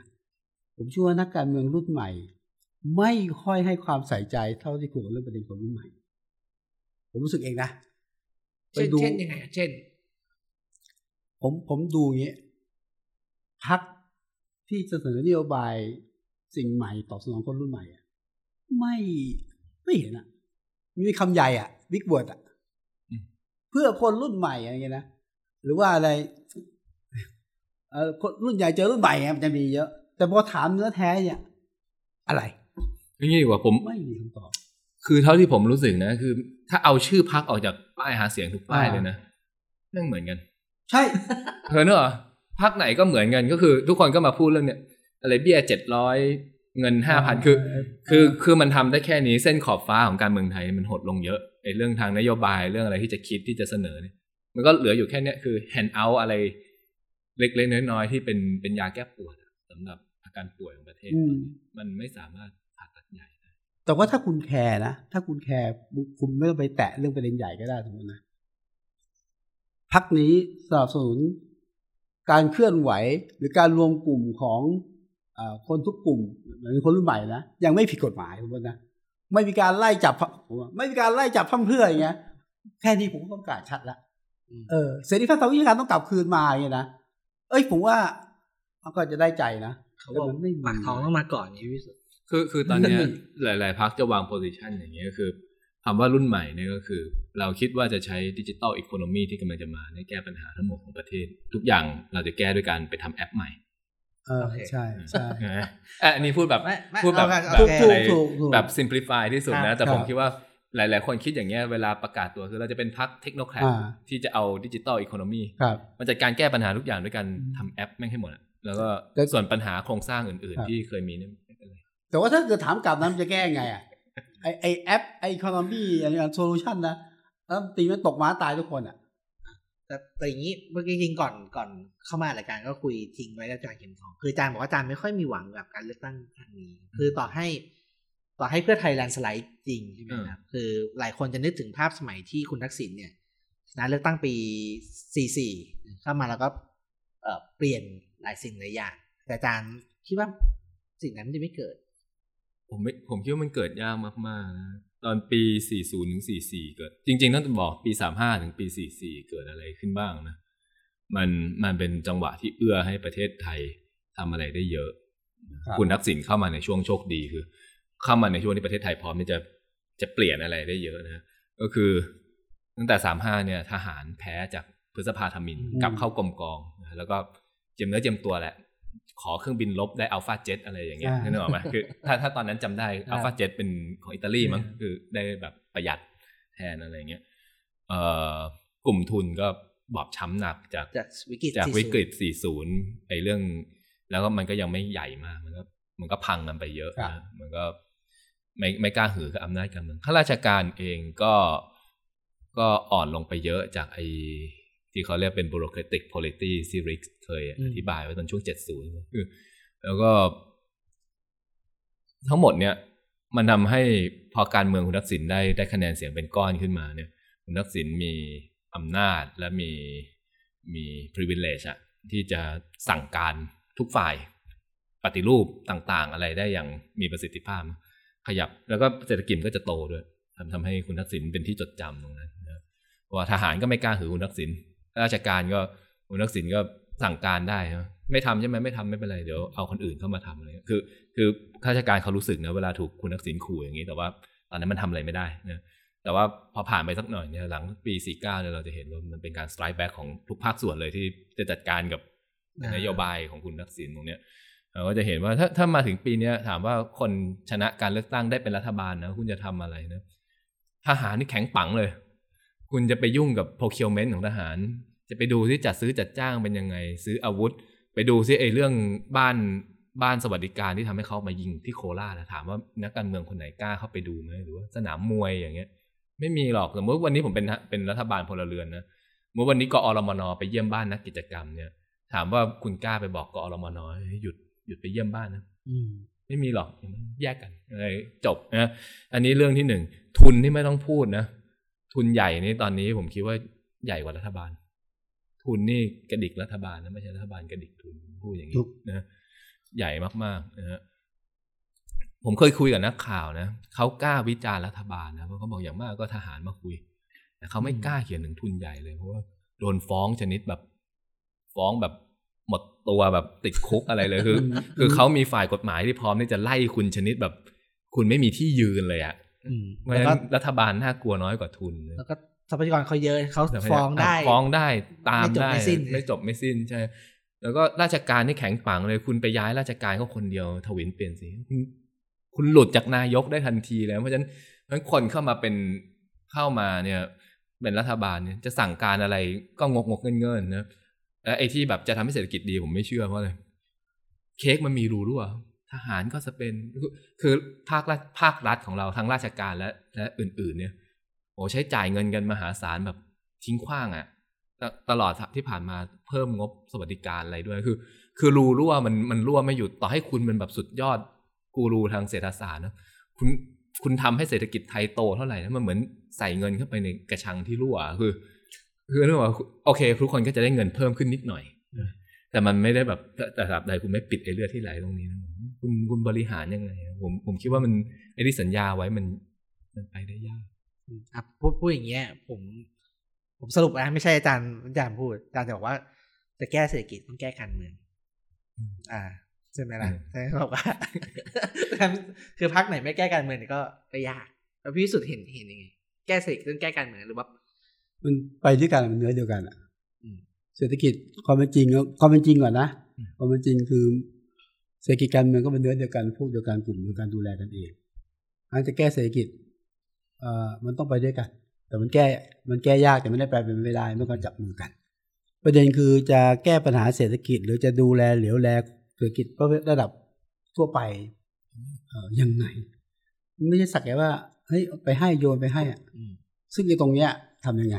ผมเชื่อว่านักการเมืองรุ่นใหม่ ไม่ค่อยให้ความใส่ใจเท่าที่ควรกับเรื่องประเด็นคนรุ่นใหม่ ผมรู้สึกเองนะไปเช่นดูเช่นยังไงอะเช่น ผมผมดูอย่างเงี้ยพักที่จะเสนอนโยบายสิ่งใหม่ตอบสนองคนรุ่นใหม่อะไม่ไม่เห็นอะ มีคำใหญ่อะ big word อะอืมเพื่อคนรุ่นใหม่อะไรเงี้ยนะหรือว่าอะไรเออคนรุ่นใหญ่เจอรุ่นใหม่ไงมันจะมีเยอะ แต่พอถามเนื้อแท้เนี่ย อะไรนี่ดีกว่าผมไม่มีคำตอบ คือเท่าที่ผมรู้สึกนะ คือ ถ้าเอาชื่อพรรคออกจากป้ายหาเสียงทุกป้ายอ่าเลยนะแม่งเหมือนกัน ใช่เธอเนอะพรรคไหนก็เหมือนกันก็คือ ทุกคนก็มาพูดเรื่องเนี้ยอะไรเบี้ยเจ็ดร้อย เงินห้าพันคือ คือคือมันทำได้แค่นี้เส้นขอบฟ้าของการเมืองไทยมันหดลงเยอะไอ้เรื่องทางนโยบายเรื่องอะไรที่จะคิดที่จะเสนอเนี่ยมันก็เหลืออยู่แค่เนี้ยคือ handout อะไรเล็กๆน้อยๆที่เป็นเป็นยาแก้ปวดอะสำหรับอาการป่วยของประเทศอืมมันไม่สามารถผ่าตัดใหญ่ได้แต่ว่าถ้าคุณแคร์นะ ถ้าคุณแคร์คุณไม่ต้องไปแตะเรื่องประเด็นใหญ่ก็ได้สมมตินะพรรคนี้สนับสนุนการเคลื่อนไหวหรือการรวมกลุ่มของอา คนทุกกลุ่มหรือคนรุ่นใหม่นะยังไม่ผิดกฎหมายสมมตินะไม่มีการไล่จับผมว่าไม่มีการไล่จับพั่มเพรื่ออย่างเงี้ยแค่นี้ผมก็ต้องการชัดละอืมเออเสรีภาพทางวิชาการต้องกลับคืนมาอย่างเงี้ยนะเอ้ยผมว่ามันก็จะได้ใจนะเขาบอกแต่มันไม่มีปากท้องต้องมาก่อนนี่พี่สุดคือคือตอนเนี้ยนั่นหลาย ๆพักจะวางโพสิชันอย่างเงี้ยก็คือคำว่ารุ่นใหม่เนี่ยก็คือ เราคิดว่าจะใช้ digital economy ที่กำลังจะมาในแก้ปัญหาทั้งหมดของประเทศ ทุกอย่างเราจะแก้ด้วยการไปทำแอปใหม่ เออโอเคใช่ใช่ใช่ไหมเอ่ออันนี้พูดแบบไม่ไม่พูดแบบเอาแบบโอเคอะไรถูกถูกแบบ simplify ที่สุดนะครับแต่ผมครับคิดว่าหลาย ๆ คนคิดอย่างเงี้ยเวลาประกาศตัวคือเราจะเป็นพรรค technocrat อ่าที่จะเอา digital economy ครับมันจัดการแก้ปัญหาทุกอย่างด้วยการอืมทำแอปแม่งให้หมดอะแล้วก็แต่ส่วนปัญหาโครงสร้างอื่นครับๆที่เคยมีเนี่ยไม่เป็นไรแต่ว่าถ้าเกิดถามกลับนั้นจะแก้ไงอะไอไอแอปไอคอนมีอะไรโซลูชันนะแล้วตีมันตกม้าตายทุกคนอะ แต่แต่อย่างนี้เมื่อกี้จริงก่อนก่อนเข้ามารายการก็คุยทิ้งไว้กับอาจารย์เข็มทองคืออาจารย์บอกว่าอาจารย์ไม่ค่อยมีหวังกับการเลือกตั้งครั้งนี้ คือต่อให้ต่อให้เพื่อไทยแลนด์สไลด์จริงใช่ไหมครับคือหลายคนจะนึกถึงภาพสมัยที่คุณทักษิณเนี่ยชนะเลือกตั้งปี 44 เข้ามาแล้วก็เปลี่ยนหลายสิ่งหลายอย่างแต่อาจารย์คิดว่าสิ่งนั้นจะไม่เกิด ผมไม่ผมคิดว่ามันเกิดยากมากๆนะ ตอนปี 40ถึง44 เกิด จริง ๆ ต้องบอกปี 35ถึงปี 44 เกิดอะไรขึ้นบ้างนะ มันมันเป็นจังหวะที่เอื้อให้ประเทศไทยทำอะไรได้เยอะครับคุณทักษิณเข้ามาในช่วงโชคดีคือ เข้ามาในช่วงที่ประเทศไทยพร้อมที่จะจะเปลี่ยนอะไรได้เยอะนะก็คือตั้งแต่ 35 เนี่ยทหารแพ้จากพฤษภาธมินอืมกลับเข้ากรมกองนะแล้วก็เจียมเนื้อเจียมตัวแหละ ขอเครื่องบินลบได้อัลฟาเจ็ตอะไรอย่างเงี้ยอ่านึกออกไหมคือถ้าถ้าตอนนั้นจำได้อ่าอัลฟาเจ็ตเป็นของอิตาลีมั้งอ่าคือได้แบบประหยัดแทนอะไรเงี้ยเอ่อกลุ่มทุนก็บอบช้ำหนักจากจากวิกฤตจาก40วิกฤต 40 ไอ้เรื่อง แล้วก็มันก็ยังไม่ใหญ่มาก มันก็มันก็พังกันไปเยอะครับนะมันก็ไม่ไม่กล้าหือกับอำนาจการเมืองข้าราชการเองก็ก็อ่อนลงไปเยอะจากไอ้ ที่เขาเรียกเป็น bureaucratic polity ที่ริกเคยอธิบายไว้ตอนช่วง 70คือแล้วก็ทั้งหมดเนี่ย มันทำให้พอการเมืองคุณทักษิณได้ได้คะแนนเสียงเป็นก้อนขึ้นมาเนี่ย คุณทักษิณมีอำนาจและมีมี privilege อะที่จะสั่งการทุกฝ่าย ปฏิรูปต่างๆ อะไรได้อย่างมีประสิทธิภาพ ขยับแล้วก็เศรษฐกิจก็จะโตด้วยทำทำให้คุณทักษิณเป็นที่จดจำตรงนั้นนะครับเพราะว่าทหารก็ไม่กล้าหือคุณทักษิณข้า ราชการก็คุณทักษิณก็สั่งการได้นะไม่ทำใช่ไหมไม่ทำไม่เป็นไรเดี๋ยวเอาคนอื่นเข้ามาทำอะไรเงี้ยคือ คือข้าราชการเขารู้สึกนะเวลาถูกคุณทักษิณขู่อย่างนี้ แต่ว่าตอนนั้นมันทำอะไรไม่ได้นะแต่ว่าพอผ่านไปสักหน่อยเนี่ยหลังปี 49เนี่ยเราจะเห็นว่ามันเป็นการ strike back ของทุกภาคส่วนเลยที่จะจัดการกับนโยบายของคุณทักษิณตรงเนี้ยเราก็จะเห็นว่าถ้าถ้ามาถึงปีเนี้ยถามว่าคนชนะการเลือกตั้งได้เป็นรัฐบาลนะคุณจะทำอะไรนะทหารนี่แข็งปังเลย คุณจะไปยุ่งกับ procurement ของทหาร จะไปดูที่จัดซื้อจัดจ้างเป็นยังไง ซื้ออาวุธ ไปดูซิไอ้เรื่องบ้านบ้านสวัสดิการที่ทำให้เขามายิงที่โคราชนะถามว่านักการเมืองคนไหนกล้าเข้าไปดูไหมหรือว่าสนามมวยอย่างเงี้ย ไม่มีหรอกสมมติวันนี้ผมเป็นเป็นรัฐบาลพลเรือนนะเมื่อวันนี้กอรมนไปเยี่ยมบ้านนักกิจกรรมเนี่ย ถามว่าคุณกล้าไปบอกกอรมนให้หยุดหยุดไปเยี่ยมบ้านนะอืมไม่มีหรอกแยกกันอะไรจบนะอันนี้เรื่องที่หนึ่งทุนนี่ไม่ต้องพูดนะทุนใหญ่นี่ตอนนี้ผมคิดว่าใหญ่กว่ารัฐบาล ทุนนี่กระดิกรัฐบาลนะไม่ใช่รัฐบาลกระดิกทุนพูดอย่างถูนี้กนะใหญ่มากๆนะฮะผมเคยคุยกับนักข่าวนะเขากล้าวิจารณ์รัฐบาลนะเพราะเขาบอกอย่างมากก็ทหารมาคุยแต่เขาไม่กล้าเขียนถึงทุนใหญ่เลยเพราะว่าโดนฟ้องชนิดแบบ ฟ้องแบบหมดตัวแบบติดคุกอะไรเลยคือ คือเขามีฝ่ายกฎหมายที่พร้อมที่จะไล่คุณชนิดแบบ คุณไม่มีที่ยืนเลยอะอืมเพราะแล้วฉะก็นั้นรัฐบาลน่ากลัวน้อยกว่าทุนนะแล้วก็ ทรัพยากรเขาเยอะเขาแต่ฟ้องได้ฟ้องได้ตามไม่จบได้ไม่สิ้นไม่จบไม่สิ้นใช่ แล้วก็ราชการนี่แข็งปังเลย คุณไปย้ายราชการก็คนเดียวทวินเปลี่ยนสิคุณคุณหลุดจากนายกได้ทันทีแล้วเพราะฉะนั้นเพราะฉะนั้นคนเข้ามาเป็นเข้ามาเนี่ยเป็นรัฐบาลเนี่ยจะสั่งการอะไรก็งกงกเงินเงินๆนะแล้วไอ้ที่แบบจะทำให้เศรษฐกิจดีผมไม่เชื่อเพราะอะไรเค้กมันมีรูรั่วทหารก็จะเป็นคือคือภาครัฐภาครัฐของเราทั้งราชการและและอื่น ๆ เนี่ยโอ้ใช้จ่ายเงินกันมหาศาลแบบทิ้งขว้างอะ่ะตลอดที่ผ่านมาเพิ่มงบสวัสดิการอะไรด้วยคือ คือรูรั่วมันมันรั่วไม่หยุดต่อให้คุณเป็นแบบสุดยอดกูรูทางเศรษฐศาสตร์นะคุณคุณทำให้เศรษฐกิจไทยโตเท่าไหร่นะมันเหมือนใส่เงินเข้าไปในกระชังที่รั่ว คือ คือเรื่องว่าโอเค ทุกคนก็จะได้เงินเพิ่มขึ้นนิดหน่อยแต่มันไม่ได้แบบแต่ตราบใดคุณไม่ปิดไอ้เลือดที่ไหลตรงนี้นะคุณคุณบริหารยังไงผมผมคิดว่ามันไอ้ที่สัญญาไว้มันมันไปได้ยาก ครับพูดพูดอย่างเงี้ย ผม ผมสรุปนะไม่ใช่อาจารย์อาจารย์พูดอาจารย์จะบอกว่าจะแก้เศรษฐกิจต้องแก้การเมืองอืมอ่าใช่ไหมล่ะอืมใช่บอกว่าคือพักไหนไม่แก้การเมืองเนี่ยก็ก็ยากแล้วพี่สุดเห็นเห็นยังไงแก้เศรษฐกิจต้องแก้การเมืองหรือว่ามันไปด้วยกันมันเนื้อเดียวกันอะอืมเศรษฐกิจความเป็นจริงก็ความเป็นจริงก่อนนะอืมความเป็นจริงคือเศรษฐกิจการเมืองก็เป็นเนื้อเดียวกันพวกเดียวกันกลุ่มเดียวกันดูแลกันเองอันจะแก้เศรษฐกิจ เอ่อมันต้องไปด้วยกัน แต่มันแก้มันแก้ยากแต่ไม่ได้แปลเป็นไม่ได้เมื่อการจับมือกัน ประเด็นคือจะแก้ปัญหาเศรษฐกิจ หรือจะดูแลเหลียวแลเศรษฐกิจระดับทั่วไปเอ่อยังไงไม่ใช่สักแต่ว่าเฮ้ยไปให้โยนไปให้อะอืมซึ่งในตรงเนี้ยทำยังไง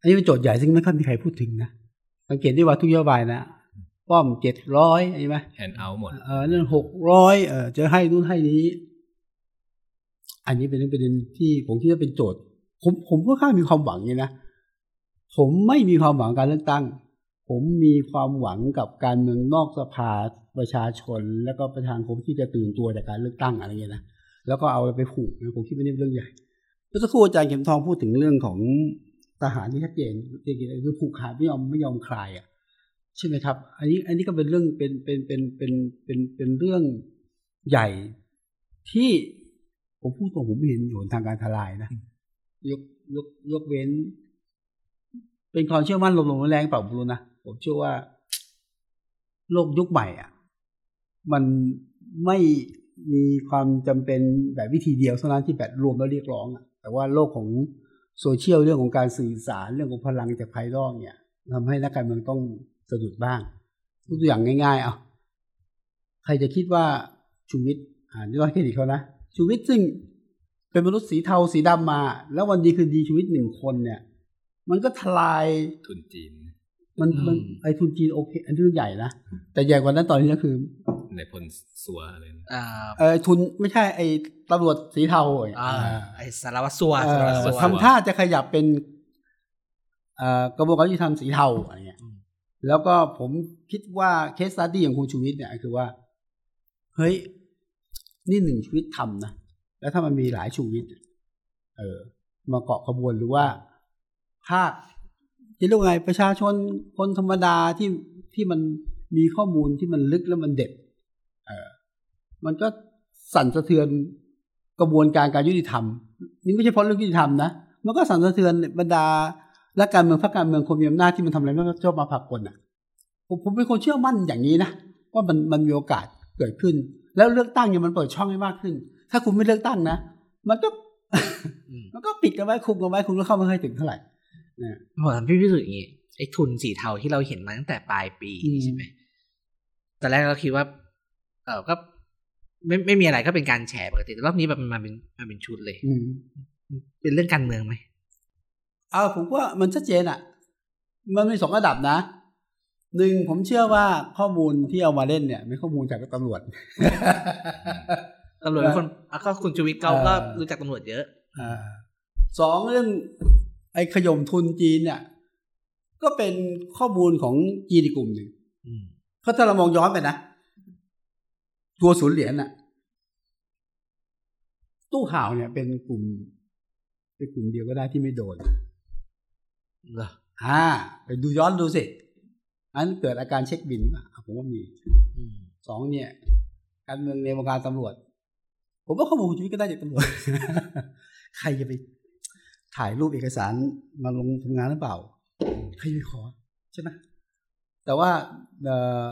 อันนี้เป็นโจทย์ใหญ่ซึ่งไม่ค่อยมีใครพูดถึงนะสังเกตได้ว่าทุกนโยบายนะป้อมเจ็ดร้อยใช่ไหมแฮนด์เอาหมดเออนั่นหกร้อยเออจะให้นู่นให้นี้ อันนี้เป็นประเด็นที่ผมคิดว่าเป็นโจทย์ ผมผมก็ค่ามีความหวังนี่นะผมไม่มีความหวังการเลือกตั้ง ผมมีความหวังกับการเมืองนอกสภาประชาชน แล้วก็ประธานคมที่จะตื่นตัวจากการเลือกตั้งอะไรเงี้ยนะแล้วก็เอาไปผูกนะผมคิดว่านี่เป็นเรื่องใหญ่เมื่อสักครู่อาจารย์เข็มทองพูดถึงเรื่องของทหารที่ชัดเจนคือผูกขาดไม่ยอมไม่ยอมคลายอะใช่ไหมครับ อันนี้อันนี้ก็เป็นเรื่องเป็นเป็นเป็นเป็นเป็นเป็นเรื่องใหญ่ที่ ผมพูดตรงผมไม่เห็นอยู่ทางการทลายนะยกยกยกเว้น เป็นความเชื่อมั่นลงๆแรงๆเปล่าไม่รู้นะผมเชื่อว่า โลกยุคใหม่อะ มันไม่มีความจำเป็นแบบวิธีเดียวเท่านั้นที่แบบรวมแล้วเรียกร้องอะ แต่ว่าโลกของโซเชียลเรื่องของการสื่อสารเรื่องของพลังจากภายนอกเนี่ยทำให้นักการเมืองต้องสะดุดบ้างยกตัวอย่างง่าย ๆ เอาใครจะคิดว่าชูวิทย์อ่านด้วยเครดิตเขานะ ชูวิทย์ซึ่งเป็นมนุษย์สีเทาสีดำมา แล้ววันดีคืนดีชูวิทย์หนึ่งคนเนี่ย มันก็ทลายทุนจีน มันมันอืมไอทุนจีนโอเคอันนี้เรื่องใหญ่นะแต่ใหญ่กว่านั้นตอนนี้ก็คือในพลสัวอะไรนะอ่าเออทุนไม่ใช่ไอตำรวจสีเทาอะอ่าอ่าไอสารวัตรสัวเอ่สารวัตรอสัวทำท่าจะขยับเป็นเอ่อกระบวนการยุติธรรมสีเทาอะไรเงี้ยอืมแล้วก็ผมคิดว่า case study ของคุณชูวิทย์เนี่ยคือว่า เฮ้ย นี่หนึ่งชูวิทย์ทำนะแล้วถ้ามันมีหลายชูวิทย์เออ มาเกาะขบวนหรือว่าภาคจะเรียกว่าไงประชาชนคนธรรมดาที่ที่มันมีข้อมูลที่มันลึกแล้วมันเด็ดเออมันก็สั่นสะเทือนกระบวนการการยุติธรรม นี่ไม่ใช่เพราะเรื่องยุติธรรมนะมันก็สั่นสะเทือนบรรดาและการเมืองพรรคการเมืองคนมีอำนาจที่มันทำอะไรไม่ชอบมาผักกลอะผมผมเป็นคนเชื่อมั่นอย่างนี้นะว่ามันมันมีโอกาสเกิดขึ้น แล้วเลือกตั้งเนี่ยมันเปิดช่องให้มากขึ้น ถ้าคุณไม่เลือกตั้งนะ มันก็อืมมันก็ปิดกันไว้คุมกันไว้คุณก็เข้าไม่ค่อยถึงเท่าไหร่ผมถามพี่พิสุทธิ์อย่างงี้ไอ้ทุนสีเทาที่เราเห็นมาตั้งแต่ปลายปีอืมใช่ไหมตอนแรกเราคิดว่า เออก็ไม่ไม่มีอะไรก็เป็นการแฉปกติแต่รอบนี้แบบมันมาเป็นมาเป็นชุดเลยอืมเป็นเรื่องการเมืองไหมเอาผมว่ามันชัดเจนอะ มันมีสองระดับนะ หนึ่งผมเชื่อว่าข้อมูลที่เอามาเล่นเนี่ยเป็นข้อมูลจากตำรวจตำรวจเป็นคนอะก็คุณชูวิทย์เขาเออก็รู้จักตำรวจเยอะอ่าสองเรื่องไอ้ขยมทุนจีนเนี่ยก็เป็นข้อมูลของจีนอีกกลุ่มหนึ่งอืมเพราะถ้าเรามองย้อนไปนะตัวศูนย์เหรียญน่ะ ตู้ห่าวเนี่ย เป็นกลุ่มเป็นกลุ่มเดียวก็ได้ที่ไม่โดนเหรออ่าไปดูย้อนดูสิ อันเกิดอาการเช็คบินหรือเปล่าอะผมว่ามีอืมสองเนี่ย การเมืองในวงการตำรวจ ผมว่าข้อมูลคุณชีวิตก็ได้จากตำรวจ ใครจะไปถ่ายรูปเอกสารมาลงทำงานหรือเปล่า ใครจะไปขอใช่ไหมแต่ว่าเอ่อ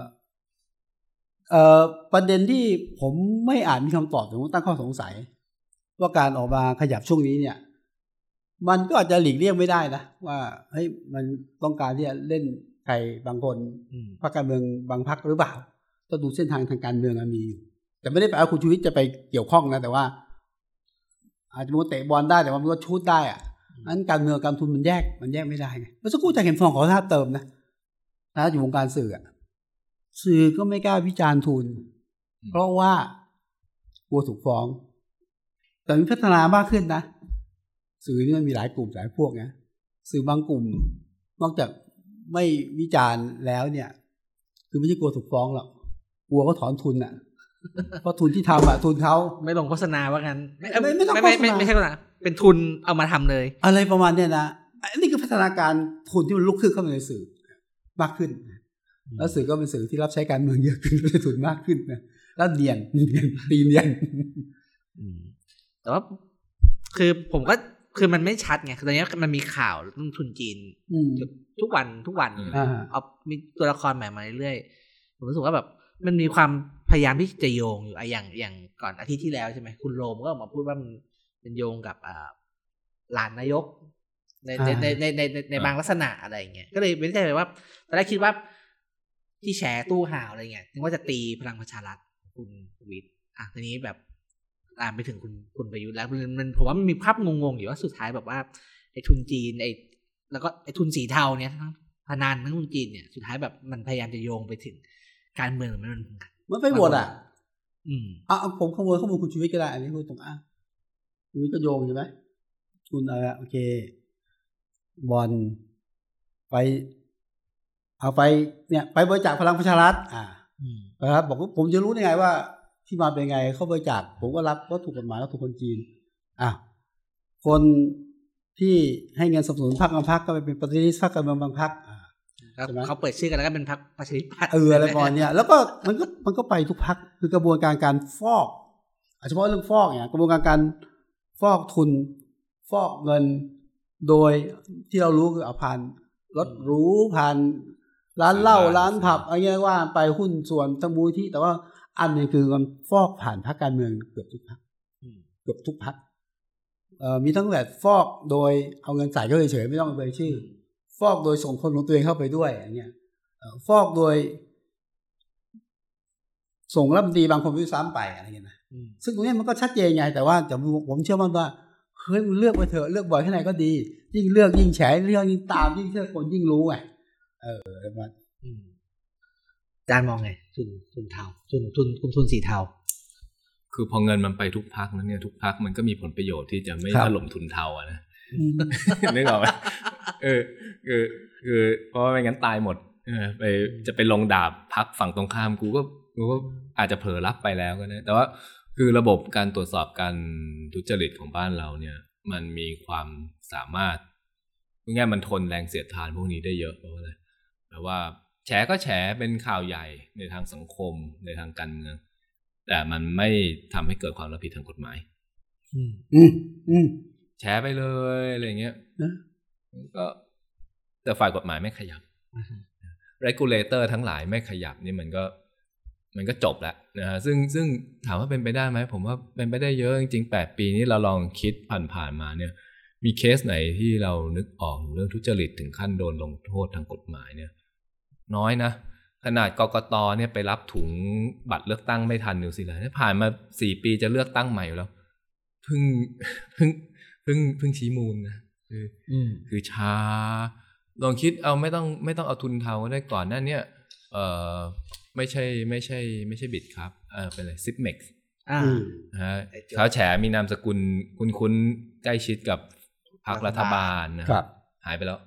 เอ่อประเด็นที่ผมไม่อาจมีคำตอบผมตั้งข้อสงสัย ว่าการออกมาขยับช่วงนี้เนี่ย มันก็อาจจะหลีกเลี่ยงไม่ได้นะว่าเฮ้ยมันต้องการที่จะเล่น ใครบางคนอืมพรรคการเมืองบางพรรคหรือเปล่าต้องดูเส้นทางทางการเมืองอะมีอยู่ แต่ไม่ได้แปลว่าคุณชูวิทย์จะไปเกี่ยวข้องนะแต่ว่า อาจจะมันเตะบอลได้แต่ว่ามันก็ชูดได้อะอันการเมืองกับการทุนมันแยกมันแยกไม่ได้ไงเมื่อสักครู่อาจากเห็นฟองขอท่าเติมนะถ้าอยู่วงการสื่ออะสื่อก็ไม่กล้าวิจารณ์ทุน เพราะว่ากลัวถูกฟ้อง แต่มันพัฒนามากขึ้นนะสื่อนี่มันมีหลายกลุ่มหลายพวกนะสื่อบางกลุ่ม นอกจาก ไม่วิจารณ์แล้วเนี่ย คือไม่ใช่กลัวถูกฟ้องหรอกกลัวเขาถอนทุนอะเพราะทุนที่ทำอะทุนเขาไม่ลงโฆษณาว่างั้นไม่ไม่ต้องไม่ไม่โฆษณาไม่ใช่โฆษณาเป็นทุนเอามาทำเลย อะไรประมาณเนี้ยนะอันนี้คือพัฒนาการทุนที่มันลุกขึ้นเข้ามาในสื่อมากขึ้น แล้วสื่อก็เป็นสื่อที่รับใช้การเมืองเยอะขึ้นก็เลยทุนมากขึ้นนะแล้วเนียนเนียนตีเนียนอืมแต่ว่าคือผมก็คือมันไม่ชัดไงคือตอนนี้มันมีข่าวเรื่องทุนจีนอืม ทุกวันทุกวันอืมอ่าเอามีตัวละครใหม่มาเรื่อยๆผมรู้สึกว่าแบบ มันมีความพยายามที่จะโยงอยู่อะอย่างอย่างก่อนอาทิตย์ที่แล้วใช่ไหมคุณโรมก็ออกมาพูดว่ามันเป็นโยงกับอ่าหลานนายกในในในในในในในบางลักษณะอะไรอย่างเงี้ยก็เลยไม่แน่ใจว่าตอนแรกคิดว่าที่แชร์ตู้ห่าวอะไรเงี้ยถึงว่าจะตีพลังประชารัฐของคุณวิทย์อะทีนี้แบบตามไปถึงคุณคุณประยุทธ์แล้วมันมันผมว่ามันมีภาพงงๆอยู่ว่าสุดท้ายแบบว่าไอ้ทุนจีนไอ้ แล้วก็ไอ้ทุนสีเทาเนี่ยทั้งพนันทั้งทุนจีนเนี่ยสุดท้ายแบบมันพยายามจะโยงไปถึงการเมืองมันมันมันไปหมดอะ อืมอะเอาผมขโมยข้อมูลคุณชูวิทย์ก็ได้ อันนี้พูดตรงอะคุณชูวิทย์ก็โยงใช่ไหมทุนอะไรอะโอเค บอลไป เอาไปเนี่ย ไปบริจาคพลังประชารัฐอ่าอืมนะครับบอกว่าผมจะรู้ได้ไงว่า ที่มาเป็นไงเขาบริจาคผมก็รับว่าถูกกฎหมายแล้วถูกคนจีนอะคน ที่ให้เงินสนับสนุนพรรคบางพรรคก็ไปเป็นปฏิริษีพรรคการเมืองบางพรรคอ่าแล้วใช่ไหมเขาเปิดชื่อกันแล้วก็เป็นพรรคประชาธิปัตย์เอออะไรประมาณเนี้ยแล้วก็มันก็มันก็ไปทุกพักคือกระบวนการการฟอกอะเฉพาะเรื่องฟอกเนี่ยกระบวนการการฟอกทุน ฟอกเงินโดยที่เรารู้คือเอาผ่านรถหรูผ่านร้านเหล้าร้านผับอะไรเงี้ยว่าไปหุ้นส่วนทั้งมูลที่แต่ว่าอันหนึงคือมันฟอกผ่านพรรคการเมืองเกือบทุกพรรคอืมเกือบทุกพรรคเอ่อ มีทั้งแบบฟอกโดยเอาเงินใส่เข้าเฉยๆไม่ต้องเอ่ยชื่อ ฟอกโดยส่งคนของตัวเองเข้าไปด้วยอย่างเงี้ยเอ่อฟอกโดย ส่งรัฐมนตรีบางคนไปด้วยซ้ำไปอะไรเงี้ยนะอืมซึ่งตรงเนี้ยมันก็ชัดเจนไง แต่ว่าแต่ผมเชื่อมั่นว่าเฮ้ยมึงเลือกไปเถอะเลือกบ่อยแค่ไหนก็ดี ยิ่งเลือกยิ่งแฉเลือกยิ่งตามยิ่งเชื่อคนยิ่งรู้ไงเออประมาณอืมอาจารย์มองไงทุนทุนเทาทุนทุนทุนทุนสีเทา คือพอเงินมันไปทุกพักนั้นเนี่ยทุกพักมันก็มีผลประโยชน์ที่จะไม่ถล่มทุนเทาอะนะนึกออกไหมเออคือคือเพราะว่าไม่งั้นตายหมดเออไปจะไปลงดาบพักฝั่งตรงข้ามกูก็กูก็อาจจะเผลอรับไปแล้วก็ได้แต่ว่าคือระบบการตรวจสอบการทุจริตของบ้านเราเนี่ย มันมีความสามารถง่ายๆมันทนแรงเสียดทานพวกนี้ได้เยอะเพราะว่าอะไรแบบว่าแฉก็แฉเป็นข่าวใหญ่ในทางสังคมในทางการเมือง แต่มันไม่ทำให้เกิดความรับผิดทางกฎหมาย อืมอืมอืมแชร์ไปเลยอะไรเงี้ยนะก็แต่ฝ่ายกฎหมายไม่ขยับ regulator ทั้งหลายไม่ขยับนี่มันก็ มันก็จบแล้วนะฮะซึ่งซึ่งถามว่าเป็นไปได้ไหมผมว่าเป็นไปได้เยอะจริงๆแปดปีนี้เราลองคิดผ่านๆมาเนี่ย มีเคสไหนที่เรานึกออกเรื่องทุจริตถึงขั้นโดนลงโทษทางกฎหมายเนี่ย น้อยนะ ขนาดกกตเนี่ยไปรับถุงบัตรเลือกตั้งไม่ทันนิวซีแลนด์เนี่ยผ่านมาสี่ปีจะเลือกตั้งใหม่อยู่แล้วเพิ่งเพิ่งเพิ่งเพิ่งชี้มูลนะคืออืมคือช้า ลองคิดเอาไม่ต้องไม่ต้องเอาทุนเทาก็ได้ก่อนหน้านั้นเนี่ยเออไม่ใช่ไม่ใช่ ไม่ใช่ Bitkub เออเป็นอะไร Zipmexอ่าอืมนะฮะไอ้โจ๊กเขาแฉมีนามสกุลคุ้นคุ้นๆใกล้ชิดกับพรรครัฐบาลนะครับ หายไปแล้ว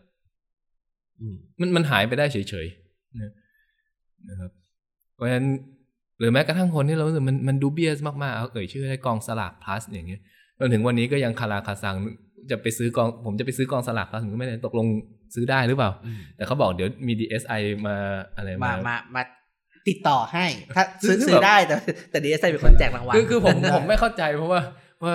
อืมมันมันหายไปได้เฉยๆนะ นะครับเพราะฉะนั้นหรือแม้กระทั่งคนที่เรารู้สึกมันมันดูเบียสมากๆเอาเอ่ยชื่อได้กองสลาก plus อย่างเงี้ยจนถึงวันนี้ก็ยังคาราคาซังจะไปซื้อกอง ผมจะไปซื้อกองสลาก plus ผมก็ไม่ได้ตกลงซื้อได้หรือเปล่าอืมแต่เขาบอกเดี๋ยวมี DSI มาอะไรมามามามาติดต่อให้ ถ้าซื้อคือซื้อแบบได้แต่แต่ดีเอสไอเป็นคนแจกรางวัลคือคือผมผมไม่เข้าใจเพราะว่าว่า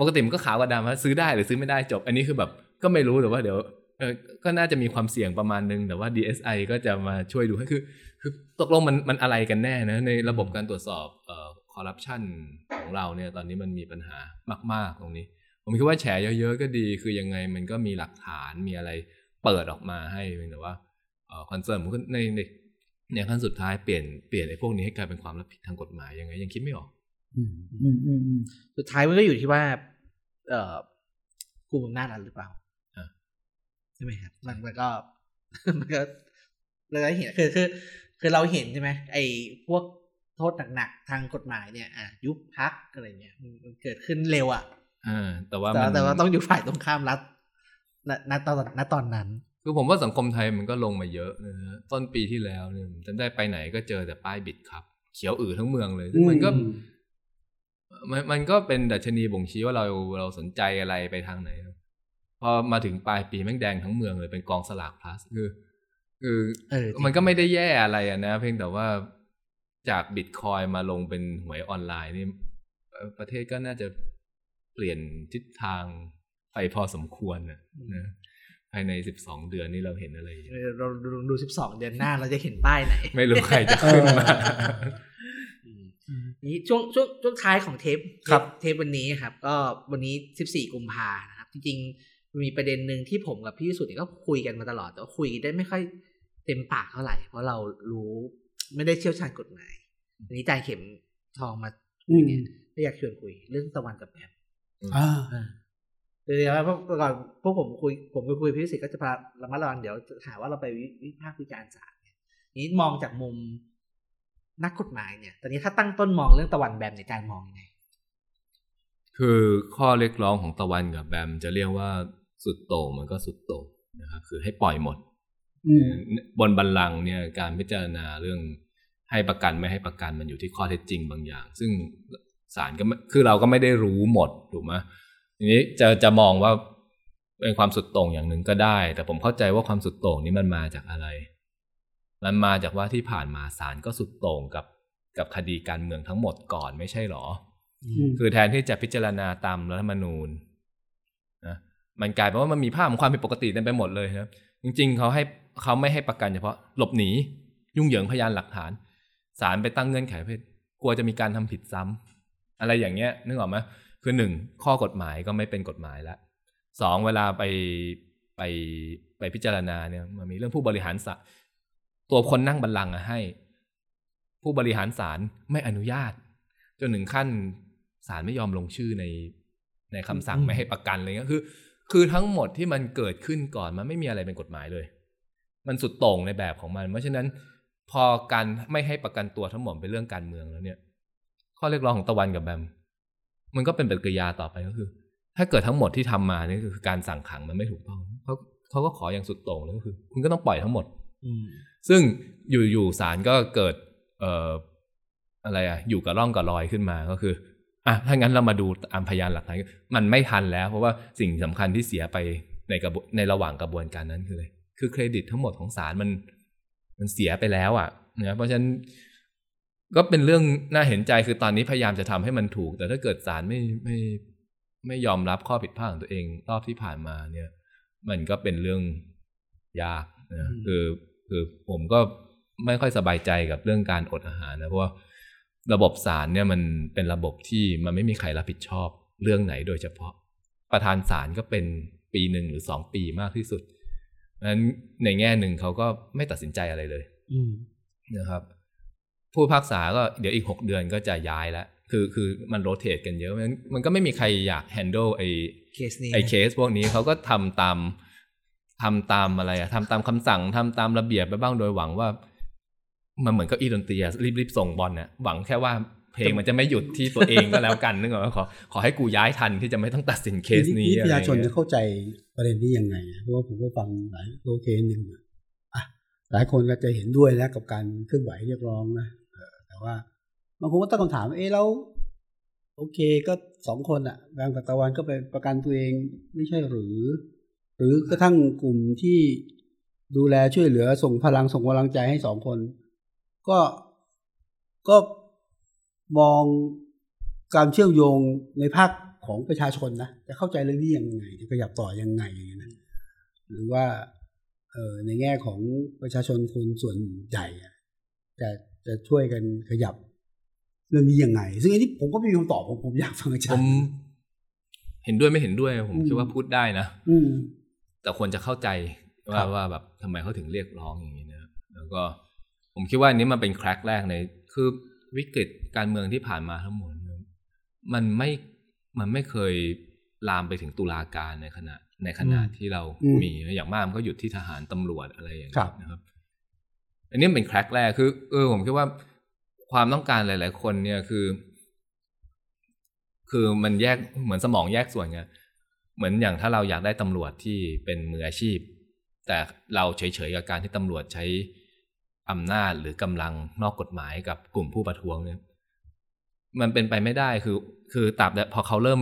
ปกติมันก็ขาวกับดำว่าซื้อได้หรือซื้อไม่ได้จบ อันนี้คือแบบก็ไม่รู้แต่ว่าเดี๋ยว เออก็น่าจะมีความเสี่ยงประมาณนึง แต่ว่า DSI ก็จะมาช่วยดูให้คือคือตกลงมันมันอะไรกันแน่นะในระบบการตรวจสอบเอ่อคอร์รัปชันของเราเนี่ยตอนนี้มันมีปัญหามาก ๆ ตรงนี้ ผมคิดว่าแฉเยอะๆก็ดีคือยังไงมันก็มีหลักฐานมีอะไรเปิดออกมาให้แต่ว่าเอ่อคอนเซิร์นผมในในในขั้นสุดท้ายเปลี่ยนเปลี่ยนไอ้พวกนี้ให้กลายเป็นความรับผิดทางกฎหมายยังไงยังคิดไม่ออกสุดท้ายมันก็อยู่ที่ว่า เอ่อกลุ่มอำนาจหรือเปล่า ช่ไหมครับมันมันก็มันก็เราเห็นคือคือ คือเราเห็นใช่ไหมไอ้พวกโทษหนักๆทางกฎหมายเนี่ยอะยุบพักอะไรเนี่ยมันมันเกิดขึ้นเร็วอะอ่าแต่ว่าแต่มันแต่ว่าต้องอยู่ฝ่ายตรงข้ามรัฐณณตอนณตอนนั้น คือผมว่าสังคมไทยมันก็ลงมาเยอะนะฮะต้นปีที่แล้วเนี่ยจำได้ไปไหนก็เจอแต่ป้ายบิดครับ เขียวอือทั้งเมืองเลยซึ่งมันก็อืมมันมันก็เป็นดัชนีบ่งชี้ว่าเราเราสนใจอะไรไปทางไหนครับ พอมาถึงปลายปีแม่งแดงทั้งเมืองเลยเป็นกองสลากพลัสคือคือเออจริงมันก็ไม่ได้แย่อะไรอะนะ เพียงแต่ว่าจากบิตคอยมาลงเป็นหวยออนไลน์นี่เอ่อประเทศก็น่าจะเปลี่ยนทิศทางไปพอสมควรนะนะภายในสิบสองเดือนนี่เราเห็นอะไรเยอะเออเราดูดูสิบสองเดือนหน้าเราจะเห็นป้ายไหน ไม่รู้ใครจะขึ้นมาอืมนี่ช่วงช่วงช่วงท้ายของเทปครับเทปวันนี้ครับ ก็วันนี้สิบสี่กุมภานะครับ จริงๆ มันมีประเด็นหนึ่งที่ผมกับพี่สุดเนี่ยก็คุยกันมาตลอด แต่ว่าคุยได้ไม่ค่อยเต็มปากเท่าไหร่ เพราะเรารู้ไม่ได้เชี่ยวชาญกฎหมายวันนี้จายเข็มทองมาอืคุยมเนี่ยก็อยากชวนคุย เรื่องตะวันกับแอมอ่าคือเดี๋ยวว่าพวกก่อนพวกผมคุย ผมไปคุยกับพี่สิทธิ์ก็จะพาระมัดระวังเดี๋ยวจะหาว่าเราไปวิวิพากษ์วิจารณ์ศาลเนี่ยนี้มองจากมุมนักกฎหมายเนี่ย ตอนนี้ถ้าตั้งต้นมองเรื่องตะวันแบมในการมองยังไงคือข้อเรียกร้องของตะวันกับแบมจะเรียกว่า สุดโต่งมันก็สุดโต่งนะครับคือให้ปล่อยหมดอืมบนบัลลังก์เนี่ยการพิจารณาเรื่องให้ประกันไม่ให้ประกันมันอยู่ที่ข้อเท็จจริงบางอย่าง ซึ่งศาลก็ไม่คือเราก็ไม่ได้รู้หมดถูกไหมทีนี้จะจะมองว่าเป็นความสุดโต่งอย่างหนึ่งก็ได้ แต่ผมเข้าใจว่าความสุดโต่งนี้มันมาจากอะไร มันมาจากว่าที่ผ่านมาศาลก็สุดโต่งกับกับคดีการเมืองทั้งหมดก่อนไม่ใช่หรออืมคือแทนที่จะพิจารณาตามรัฐธรรมนูญนะ มันกลายเป็นว่ามันมีภาพของความผิดปกติเต็มไปหมดเลยครับจริง ๆเขาให้เขาไม่ให้ประกันเฉพาะหลบหนียุ่งเหยิงพยานหลักฐานศาลไปตั้งเงื่อนไขเพื่อกลัวจะมีการทำผิดซ้ำอะไรอย่างเงี้ยนึกออกไหมคือหนึ่งข้อกฎหมายก็ไม่เป็นกฎหมายแล้วสองเวลาไปไปไปพิจารณาเนี่ยมันมีเรื่องผู้บริหารศาลตัวคนนั่งบัลลังก์อะให้ ผู้บริหารศาลไม่อนุญาต จนถึงขั้นศาลไม่ยอมลงชื่อในในคำสั่งอืมไม่ให้ประกันอะไรเงี้ยคือ คือทั้งหมดที่มันเกิดขึ้นก่อนมันไม่มีอะไรเป็นกฎหมายเลย มันสุดโต่งในแบบของมัน เพราะฉะนั้นพอการไม่ให้ประกันตัวทั้งหมดเป็นเรื่องการเมืองแล้วเนี่ย ข้อเรียกร้องของตะวันกับแบมมันก็เป็นปฏิกิริยาต่อไปก็คือ ถ้าเกิดทั้งหมดที่ทำมานี่คือการสั่งขังมันไม่ถูกต้องเขาเขาก็ขออย่างสุดโต่งเลยก็คือ คุณก็ต้องปล่อยทั้งหมด อืมซึ่งอยู่ๆศาลก็เกิด เอ่ออะไรอะอยู่กับร่องกับรอยขึ้นมาก็คือ อะถ้างั้นเรามาดูตามพยานหลักฐานมันไม่ทันแล้ว เพราะว่าสิ่งสำคัญที่เสียไปในกระบวนในระหว่างกระบวนการนั้นคืออะไรคือเครดิตทั้งหมดของศาลมันมันเสียไปแล้วอะนะเพราะฉะนั้นก็เป็นเรื่องน่าเห็นใจคือตอนนี้พยายามจะทำให้มันถูก แต่ถ้าเกิดศาลไม่ไม่ไม่ยอมรับข้อผิดพลาดของตัวเองรอบที่ผ่านมาเนี่ย มันก็เป็นเรื่องยากนะอืมคือคือผมก็ไม่ค่อยสบายใจกับเรื่องการอดอาหารนะเพราะว่า ระบบศาลเนี่ยมันเป็นระบบที่มันไม่มีใครรับผิดชอบเรื่องไหนโดยเฉพาะ ประธานศาลก็เป็นปีหนึ่งหรือสองปีมากที่สุดนั้นในแง่หนึ่งเขาก็ไม่ตัดสินใจอะไรเลยอืมนะครับ ผู้พิพากษาก็เดี๋ยวอีกหกเดือนก็จะย้ายแล้วคือคือมันโรเตทกันเยอะมันมันก็ไม่มีใครอยาก handle ไอเคสนี้ไอเคสพวกนี้เขาก็ทำตามทำตามอะไรอะทำตามคำสั่งทำตามระเบียบไปบ้างโดยหวังว่า มันเหมือนเก็อีดนตรีอะรีบๆส่งบอลเนี่ยหวังแค่ว่าเพลงมันจะไม่หยุดที่ตัวเองก็แล้วกันนึกออกไหมขอขอให้กูย้ายทันที่จะไม่ต้องตัดสินเคสนี้ทีอะประไรชาชนเงี้จะยเข้าใจประเด็นนี้ยังไง เพราะว่าผมก็ฟังหลายโอเคสหนึ่งอะหลายคนก็จะเห็นด้วยนะกับการเคลื่อนไหวเรียกร้องนะเออแต่ว่าบางคนก็ตั้งคำถามว่าเอ๊ะแล้วโอเคก็สองคนอะแบงก์กับตะวันก็ไปประกันตัวเองไม่ใช่หรือ หรือกระทั่งกลุ่มที่ดูแลช่วยเหลือส่งพลังส่งกำลังใจให้สองคน ก็ก็มองการเชื่อมโยงในภาคของประชาชนนะจะเข้าใจเรื่องนี้ยังไงจะขยับต่อยังไงอย่างเงี้ยนะหรือว่าเออในแง่ของประชาชนคนส่วนใหญ่อะจะจะช่วยกันขยับเรื่องนี้ยังไง ซึ่งอันนี้ผมก็ไม่มีคำตอบผมผมอยากฟังอาจาผรมย์เห็นด้วยไม่เห็นด้วย ผมอืมคิดว่าพูดได้นะอืมแต่ควรจะเข้าใจครัว่าบว่าแบบทำไมเขาถึงเรียกร้องอย่างนี้นะแล้วก็ ผมคิดว่าอันนี้มันเป็นแคร็กแรกในคือวิกฤตการเมืองที่ผ่านมาทั้งหมดเนี่ยมันไม่มันไม่เคยลามไปถึงตุลาการในขณะ ในขณะที่เรามีอย่างมากมันก็หยุดที่ทหารตำรวจอะไรอย่างเงี้ยนะครับ อันนี้เป็นแคร็กแรกคือ เออ ผมคิดว่าความต้องการหลาย ๆ คนเนี่ยคือ คือมันแยกเหมือนสมองแยกส่วนไงเหมือนอย่างถ้าเราอยากได้ตำรวจที่เป็นมืออาชีพ แต่เราเฉย ๆ กับการที่ตำรวจใช้ อำนาจหรือกำลังนอกกฎหมายกับกลุ่มผู้ประท้วงเนี่ยมันเป็นไปไม่ได้คือ คือตราบใดพอเขาเริ่ม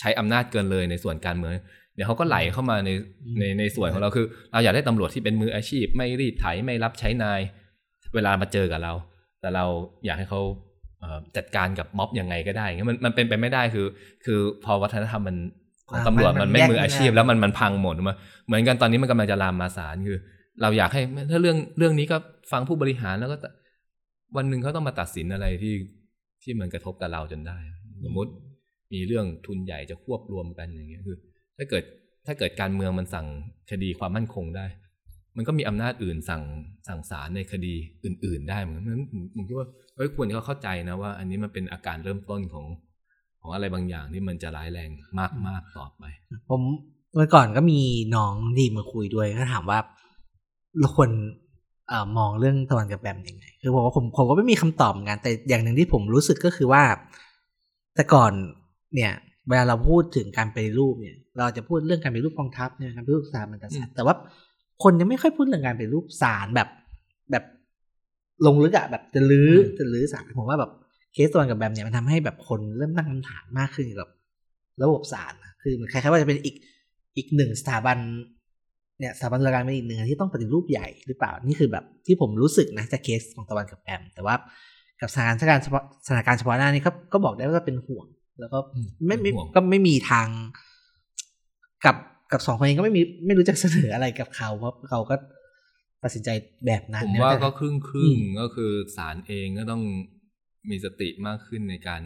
ใช้อำนาจเกินเลยในส่วนการเมืองเดี๋ยวเขาก็ไหลเข้ามาในในในส่วนของเราคือ เราอยากได้ตำรวจที่เป็นมืออาชีพ ไม่รีดไถไม่รับใช้นาย เวลามาเจอกับเรา แต่เราอยากให้เขาจัดการกับม็อบยังไงก็ได้เงี้ยมันมันเป็นไปไม่ได้คือ คือพอวัฒนธรรมมันของตำรวจมันไม่มืออาชีพแล้วมันมันพังหมดมาเหมือนกันตอนนี้มันกำลังจะลามมาศาลคือ เราอยากให้ถ้าเรื่องเรื่องนี้ก็ฟังผู้บริหารแล้วก็วันหนึ่งเขาต้องมาตัดสินอะไรที่ที่มันกระทบกับเราจนได้ สมมติมีเรื่องทุนใหญ่จะควบรวมกันอย่างเงี้ยคือ ถ้าเกิดถ้าเกิดการเมืองมันสั่งคดีความมั่นคงได้ มันก็มีอำนาจอื่นสั่งสั่งศาลในคดีอื่น ๆ ได้เหมือนกันนั้นผมผมคิดว่าเฮ้ยควรเขาเข้าใจนะว่า อันนี้มันเป็นอาการเริ่มต้นของของอะไรบางอย่างที่มันจะร้ายแรงมากๆต่อไป ผมเมื่อก่อนก็มีน้องดีมาคุยด้วยก็ถามว่า เราควรเอ่อมองเรื่องตะวันกับแบมยังไง คือผมว่าผมผมก็ไม่มีคำตอบเหมือนกันแต่อย่างหนึ่งที่ผมรู้สึกก็คือว่า แต่ก่อนเนี่ย เวลาเราพูดถึงการไปฏิรูปเนี่ย เราจะพูดเรื่องการไปฏิรูปกองทัพเนี่ยการไปฏิรูปสถาบันกษัตริย์แต่ว่าคนยังไม่ค่อยพูดเรื่องการไปฏิรูปศาลแบบ แบบลงลึกอะแบบจะลื้ออืมจะลื้อศาลผมว่าแบบเคสตะวันกับแบมเนี่ยมันทำให้แบบคนเริ่มตั้งคำถามมากขึ้นเกี่ยวกับ ระบบศาลนะคือมันคล้ายๆว่าจะเป็นอีกอีกหนึ่งสถาบัน เนี่ยสถาบันตุลาการเป็นอีกหนึ่งอันที่ต้องปฏิรูปใหญ่หรือเปล่า นี่คือแบบที่ผมรู้สึกนะจากเคสของตะวันกับแอม แต่ว่ากับสถานการณ์เฉพาะสถานการณ์เฉพาะหน้านี้ก็ก็บอกได้ว่าเป็นห่วง แล้วก็อืมไม่ไม่เป็นห่วงก็ไม่มีทาง กับกับสองคนนี้ก็ไม่มีไม่รู้จะเสนออะไรกับเขาเพราะเขาก็ตัดสินใจแบบนั้นผมนะว่าแต่ก็ครึ่งคอืรึ่งมก็คือศาลเองก็ต้องมีสติมากขึ้นในการ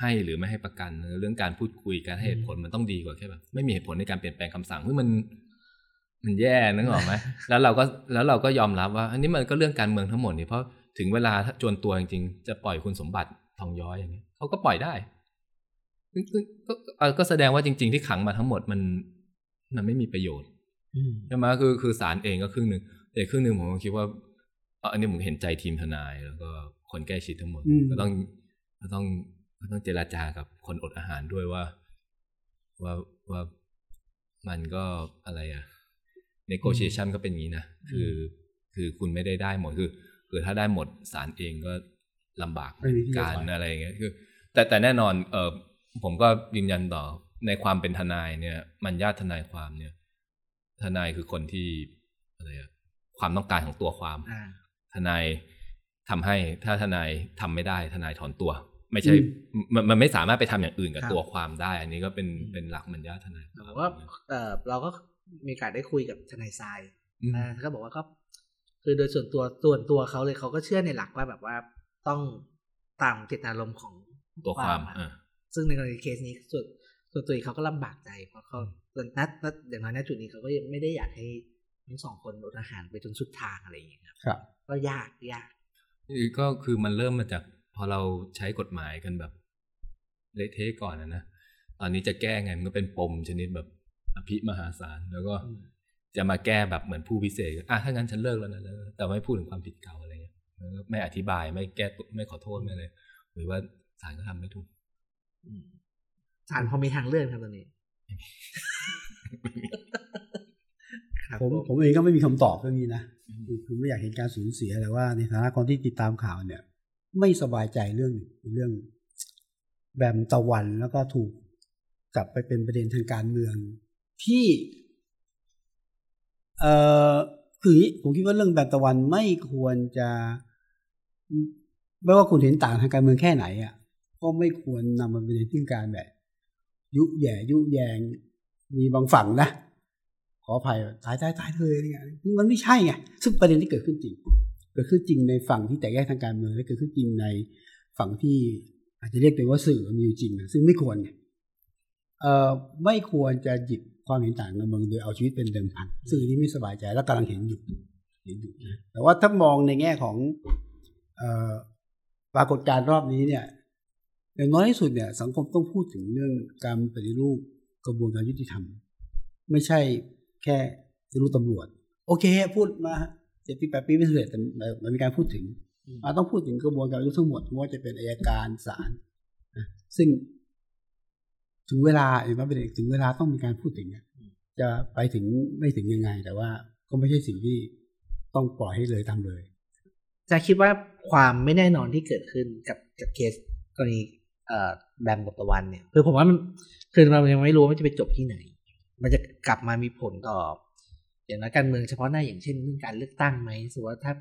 ให้หรือไม่ให้ประกัน เรื่องการพูดคุยการให้เหตุผลมันต้องดีกว่าแค่แบบไม่มีเหตุผลในการเปลี่ยนแปลงคำสั่งคือมัน มันแย่นึกออกไหมแล้วเราก็แล้วเราก็ยอมรับว่า อันนี้มันก็เรื่องการเมืองทั้งหมดนี่เพราะถึงเวลาถ้าจวนตัวจริงๆ จะปล่อยคุณสมบัติทองย้อยอย่างนี้ยเขาก็ปล่อยได้ซึ่งซึ่งก็เอ่อก็แสดงว่าจริง ๆ ที่ขังมาทั้งหมดมัน มันไม่มีประโยชน์อืมใช่ไหมคือคือศาลเองก็ครึ่งหนึ่งแต่อีกครึ่งหนึ่งผมก็คิดว่าเอ่ออันนี้ผมเห็นใจทีมทนาย แล้วก็คนใกล้ชิดทั้งหมดอืมก็ต้องก็ต้องก็ต้องเจราจากับคนอดอาหารด้วยว่า ว่าว่ามันก็อะไรอะ negotiation ก็เป็นอย่างนี้นะ คือคือคุณไม่ได้ได้หมดคือ คือถ้าได้หมดศาลเองก็ลำบากไม่มีที่จะการถอยอะไรอย่างเงี้ยคือ แต่แต่แน่นอนเออผมก็ยืนยันต่อในความเป็นทนายเนี่ย มันญาติทนายความเนี่ย ทนายคือคนที่อะไรอะความต้องการของตัวความอ่าทนายทำให้ถ้าทนายทำไม่ได้ ทนายถอนตัว ไม่ใช่อืมมันมันไม่สามารถไปทำอย่างอื่นกับครับตัวความได้ อันนี้ก็เป็นอืมเป็นหลักมันญาติทนายคแต่วามว่าเออเราก็ มีโอกาสได้คุยกับทนายทรายอืมอ่าเขาบอกว่าก็คือโดยส่วนตัวส่วนตัวเขาเลยเขาก็เชื่อในหลักว่าแบบว่าต้องตามเจตนารมณ์ของตัวความอะเออซึ่งในกรณีเคสนี้ส่วนส่วนตัวเองเขาก็ลำบากใจเพราะเขานัดนัดอย่างน้อยณจุดนี้เขาก็ยังไม่ได้อยากให้ทั้งสองคนอดอาหารไปจนสุดทางอะไรอย่างเงี้ยครับครับก็ยากยากนี่ก็คือมันเริ่มมาจากพอเราใช้กฎหมายกันแบบเละเทะก่อนนะนะตอนนี้จะแก้ไงมันก็เป็นปมชนิดแบบ อภิมหาศาลแล้วก็จะมาแก้แบบเหมือนผู้พิเศษอะถ้างั้นฉันเลิกแล้วนะเลิกแต่ไม่พูดถึงความผิดเก่าอะไรเงี้ยแล้วก็ไม่อธิบายไม่แก้ตัวไม่ขอโทษไม่เลย หรือว่าศาลก็ทำไม่ถูกอืมศาลพอมีทางเลือกครับตอนนี้ครับผมผมเองก็ไม่มีคำตอบเรื่องนี้นะคือคือไม่อยากเห็นการสูญเสียแต่ว่าในฐานะคนที่ติดตามข่าวเนี่ย ไม่สบายใจเรื่องเรื่องแบมตะวันแล้วก็ถูกกลับไปเป็นประเด็นทางการเมือง ที่เอ่อคือผมคิดว่าเรื่องแบมตะวันไม่ควรจะ ไม่ว่าคุณเห็นต่างทางการเมืองแค่ไหนอะก็ไม่ควรนำมาเป็นที่การแบบ ยุแย่ยุแยง มีบางฝั่งนะขออภัยตายตายตายเลยเนี่ยมันไม่ใช่ไงซึ่งประเด็นที่เกิดขึ้นจริงเกิดขึ้นจริงในฝั่งที่แตกแยกทางการเมืองและเกิดขึ้นจริงในฝั่งที่อาจจะเรียกตัวว่าสื่อมีอยู่จริงนะซึ่งไม่ควรไงเอ่อไม่ควรจะหยิบ ความเห็นต่างการเมืองโดยเอาชีวิตเป็นเดิมพันซึ่งอันนี้ไม่สบายใจและกำลังเห็นอยู่เห็นอยู่นะแต่ว่าถ้ามองในแง่ของเอ่อปรากฏการณ์รอบนี้เนี่ยอย่างน้อยที่สุดเนี่ย สังคมต้องพูดถึงเรื่องการปฏิรูปกระบวนการยุติธรรม ไม่ใช่แค่ปฏิรูปตำรวจ โอเค พูดมาเจ็ดปีแปดปีไม่สำเร็จแต่มันมีการพูดถึงอืมอ่าต้องพูดถึงกระบวนการยุติทั้งหมดไม่ว่าจะเป็นอายการศาลนะซึ่ง ถึงเวลาเห็นไหมเป็นเอกถึงเวลาต้องมีการพูดถึงอะจะไปถึงไม่ถึงยังไง แต่ว่าก็ไม่ใช่สิ่งที่ต้องปล่อยให้เลยทำเลย จะคิดว่าความไม่แน่นอนที่เกิดขึ้นกับกับเคสกรณีเอ่อแบมกับตะวันเนี่ย คือผมว่ามันคือเรายังไม่รู้ว่ามันจะไปจบที่ไหน มันจะกลับมามีผลต่อ อย่างนักการเมืองเฉพาะหน้าอย่างเช่นเรื่องการเลือกตั้งไหมสมมติว่าถ้า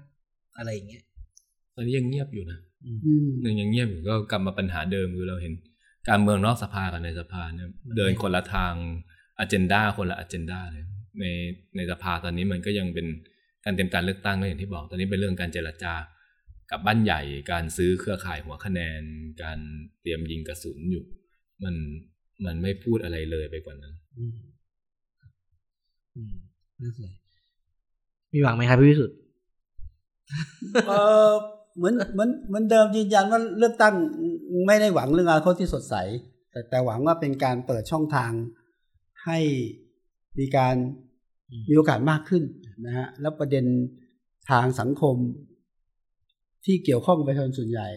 อะไรอย่างเงี้ยตอนนี้ยังเงียบอยู่นะอืมอืมหนึ่งยังเงียบอยู่ก็กลับมาปัญหาเดิมคือเราเห็น การเมืองนอกสภากับในสภาเนี่ยเดินคนละทางอ g e n d a คนละอ g e n d a เลยในในสภาตอนนี้มันก็ยังเป็นการเตรียมการเลือกตั้งก็อย่างที่บอก ตอนนี้เป็นเรื่องการเจรจากับบ้านใหญ่การซื้อเครือข่ายหัวคะแนน การเตรียมยิงกระสุนอยู่ มันมันไม่พูดอะไรเลยไปกว่านั้นอืมอืมน่าสนมีหวังไหมครับพี่วิสุทธ์ เออเหมือนเหมือนเหมือนเดิมยืนยันว่าเลือกตั้งไม่ได้หวังเรื่องอนาคตที่สดใส แต่แต่หวังว่าเป็นการเปิดช่องทางให้มีการอืมมีโอกาสมากขึ้นนะฮะแล้วประเด็นทางสังคม ที่เกี่ยวข้องกับประชาชนส่วนใหญ่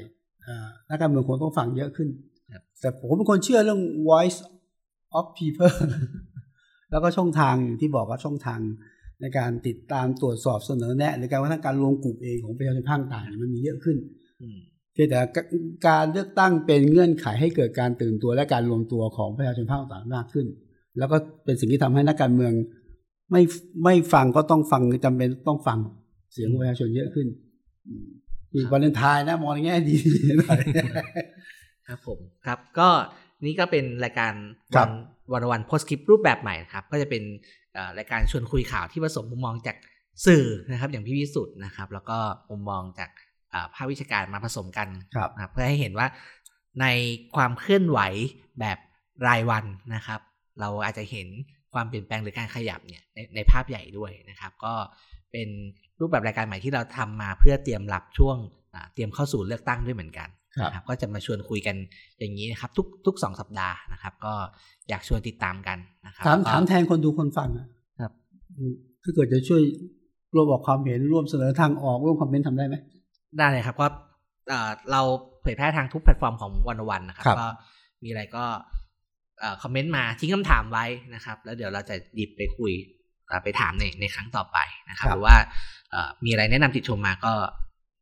อ่านักการเมืองควรต้องฟังเยอะขึ้นครับแต่ผมเป็นคนเชื่อเรื่อง voice of people แล้วก็ช่องทางอย่างที่บอกว่าช่องทาง ในการติดตามตรวจสอบเสนอแนะหรือการว่าทางการรวมกลุ่มเองของประชาชนภาคต่างเนี่ยมันมีเยอะขึ้นอืมเพียงแต่การเลือกตั้งเป็นเงื่อนไขให้เกิดการตื่นตัวและการรวมตัวของประชาชนภาคต่างมากขึ้น แล้วก็เป็นสิ่งที่ทำให้นักการเมือง ไม่ไม่ฟังก็ต้องฟังจำเป็นต้องฟังเสียงของประชาชนเยอะขึ้นอืมอีกวันเลนไทายนะมองในแง่ดีหน่อยครับผมครับ ก็นี่ก็เป็นรายการครัวับนวันวันโพสคลิปรูปแบบใหม่นะครับ ก็จะเป็นเอ่อ รายการชวนคุยข่าวที่ผสมมุมมองจากสื่อนะครับ อย่างพี่วิสุทธ์นะครับ แล้วก็มุมมองจากอ่าภาควิชาการมาผสมกันครับนะครับเพื่อให้เห็นว่าในความเคลื่อนไหวแบบรายวันนะครับ เราอาจจะเห็นความเปลี่ยนแปลงหรือการขยับเนี่ยในในภาพใหญ่ด้วยนะครับ ก็เป็นรูปแบบรายการใหม่ที่เราทำมาเพื่อเตรียมรับช่วงอ่าเตรียมเข้าสู่เลือกตั้งด้วยเหมือนกันครับนะครับ ก็จะมาชวนคุยกันอย่างนี้นะครับ ทุกทุกสองสัปดาห์นะครับ ก็ อยากชวนติดตามกันนะครัถามก็ถามแทนคนดูคนฟังนะครับอืมถ้าเกิดจะช่วยร่วมออกความเห็นร่วมเสนอทางออกร่วมคอมเมนต์ทำได้ไหมได้เลยครับก็เอ่อเราเผยแพร่ทางทุกแพลตฟอร์มของวันวันนะครับครับก็มีอะไรก็เอ่อคอมเมนต์มาทิ้งคำถามไว้นะครับ แล้วเดี๋ยวเราจะหยิบไปคุยเอ่อไปถามในในครั้งต่อไปนะครับ หรือว่าเอ่อมีอะไรแนะนำติดชมมาก็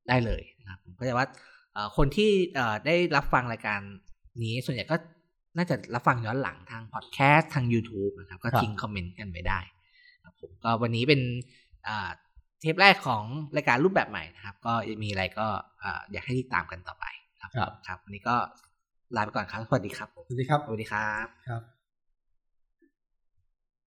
ได้เลยนะครับผมก็จะว่าเอ่อคนที่เอ่อได้รับฟังรายการนี้ส่วนใหญ่ก็ น่าจะรับฟังย้อนหลังทางพอดแคสต์ทาง YouTube นะครับ ก็ครับทิ้งคอมเมนต์กันไปได้ครับผมก็วันนี้เป็นอ่าเทปแรกของรายการรูปแบบใหม่นะครับ ก็มีอะไรก็อ่าอยากให้ติดตามกันต่อไปครับครับครับวันนี้ก็ลาไปก่อนครับสวัสดีครับผมสวัสดีครับสวัสดีครับครับ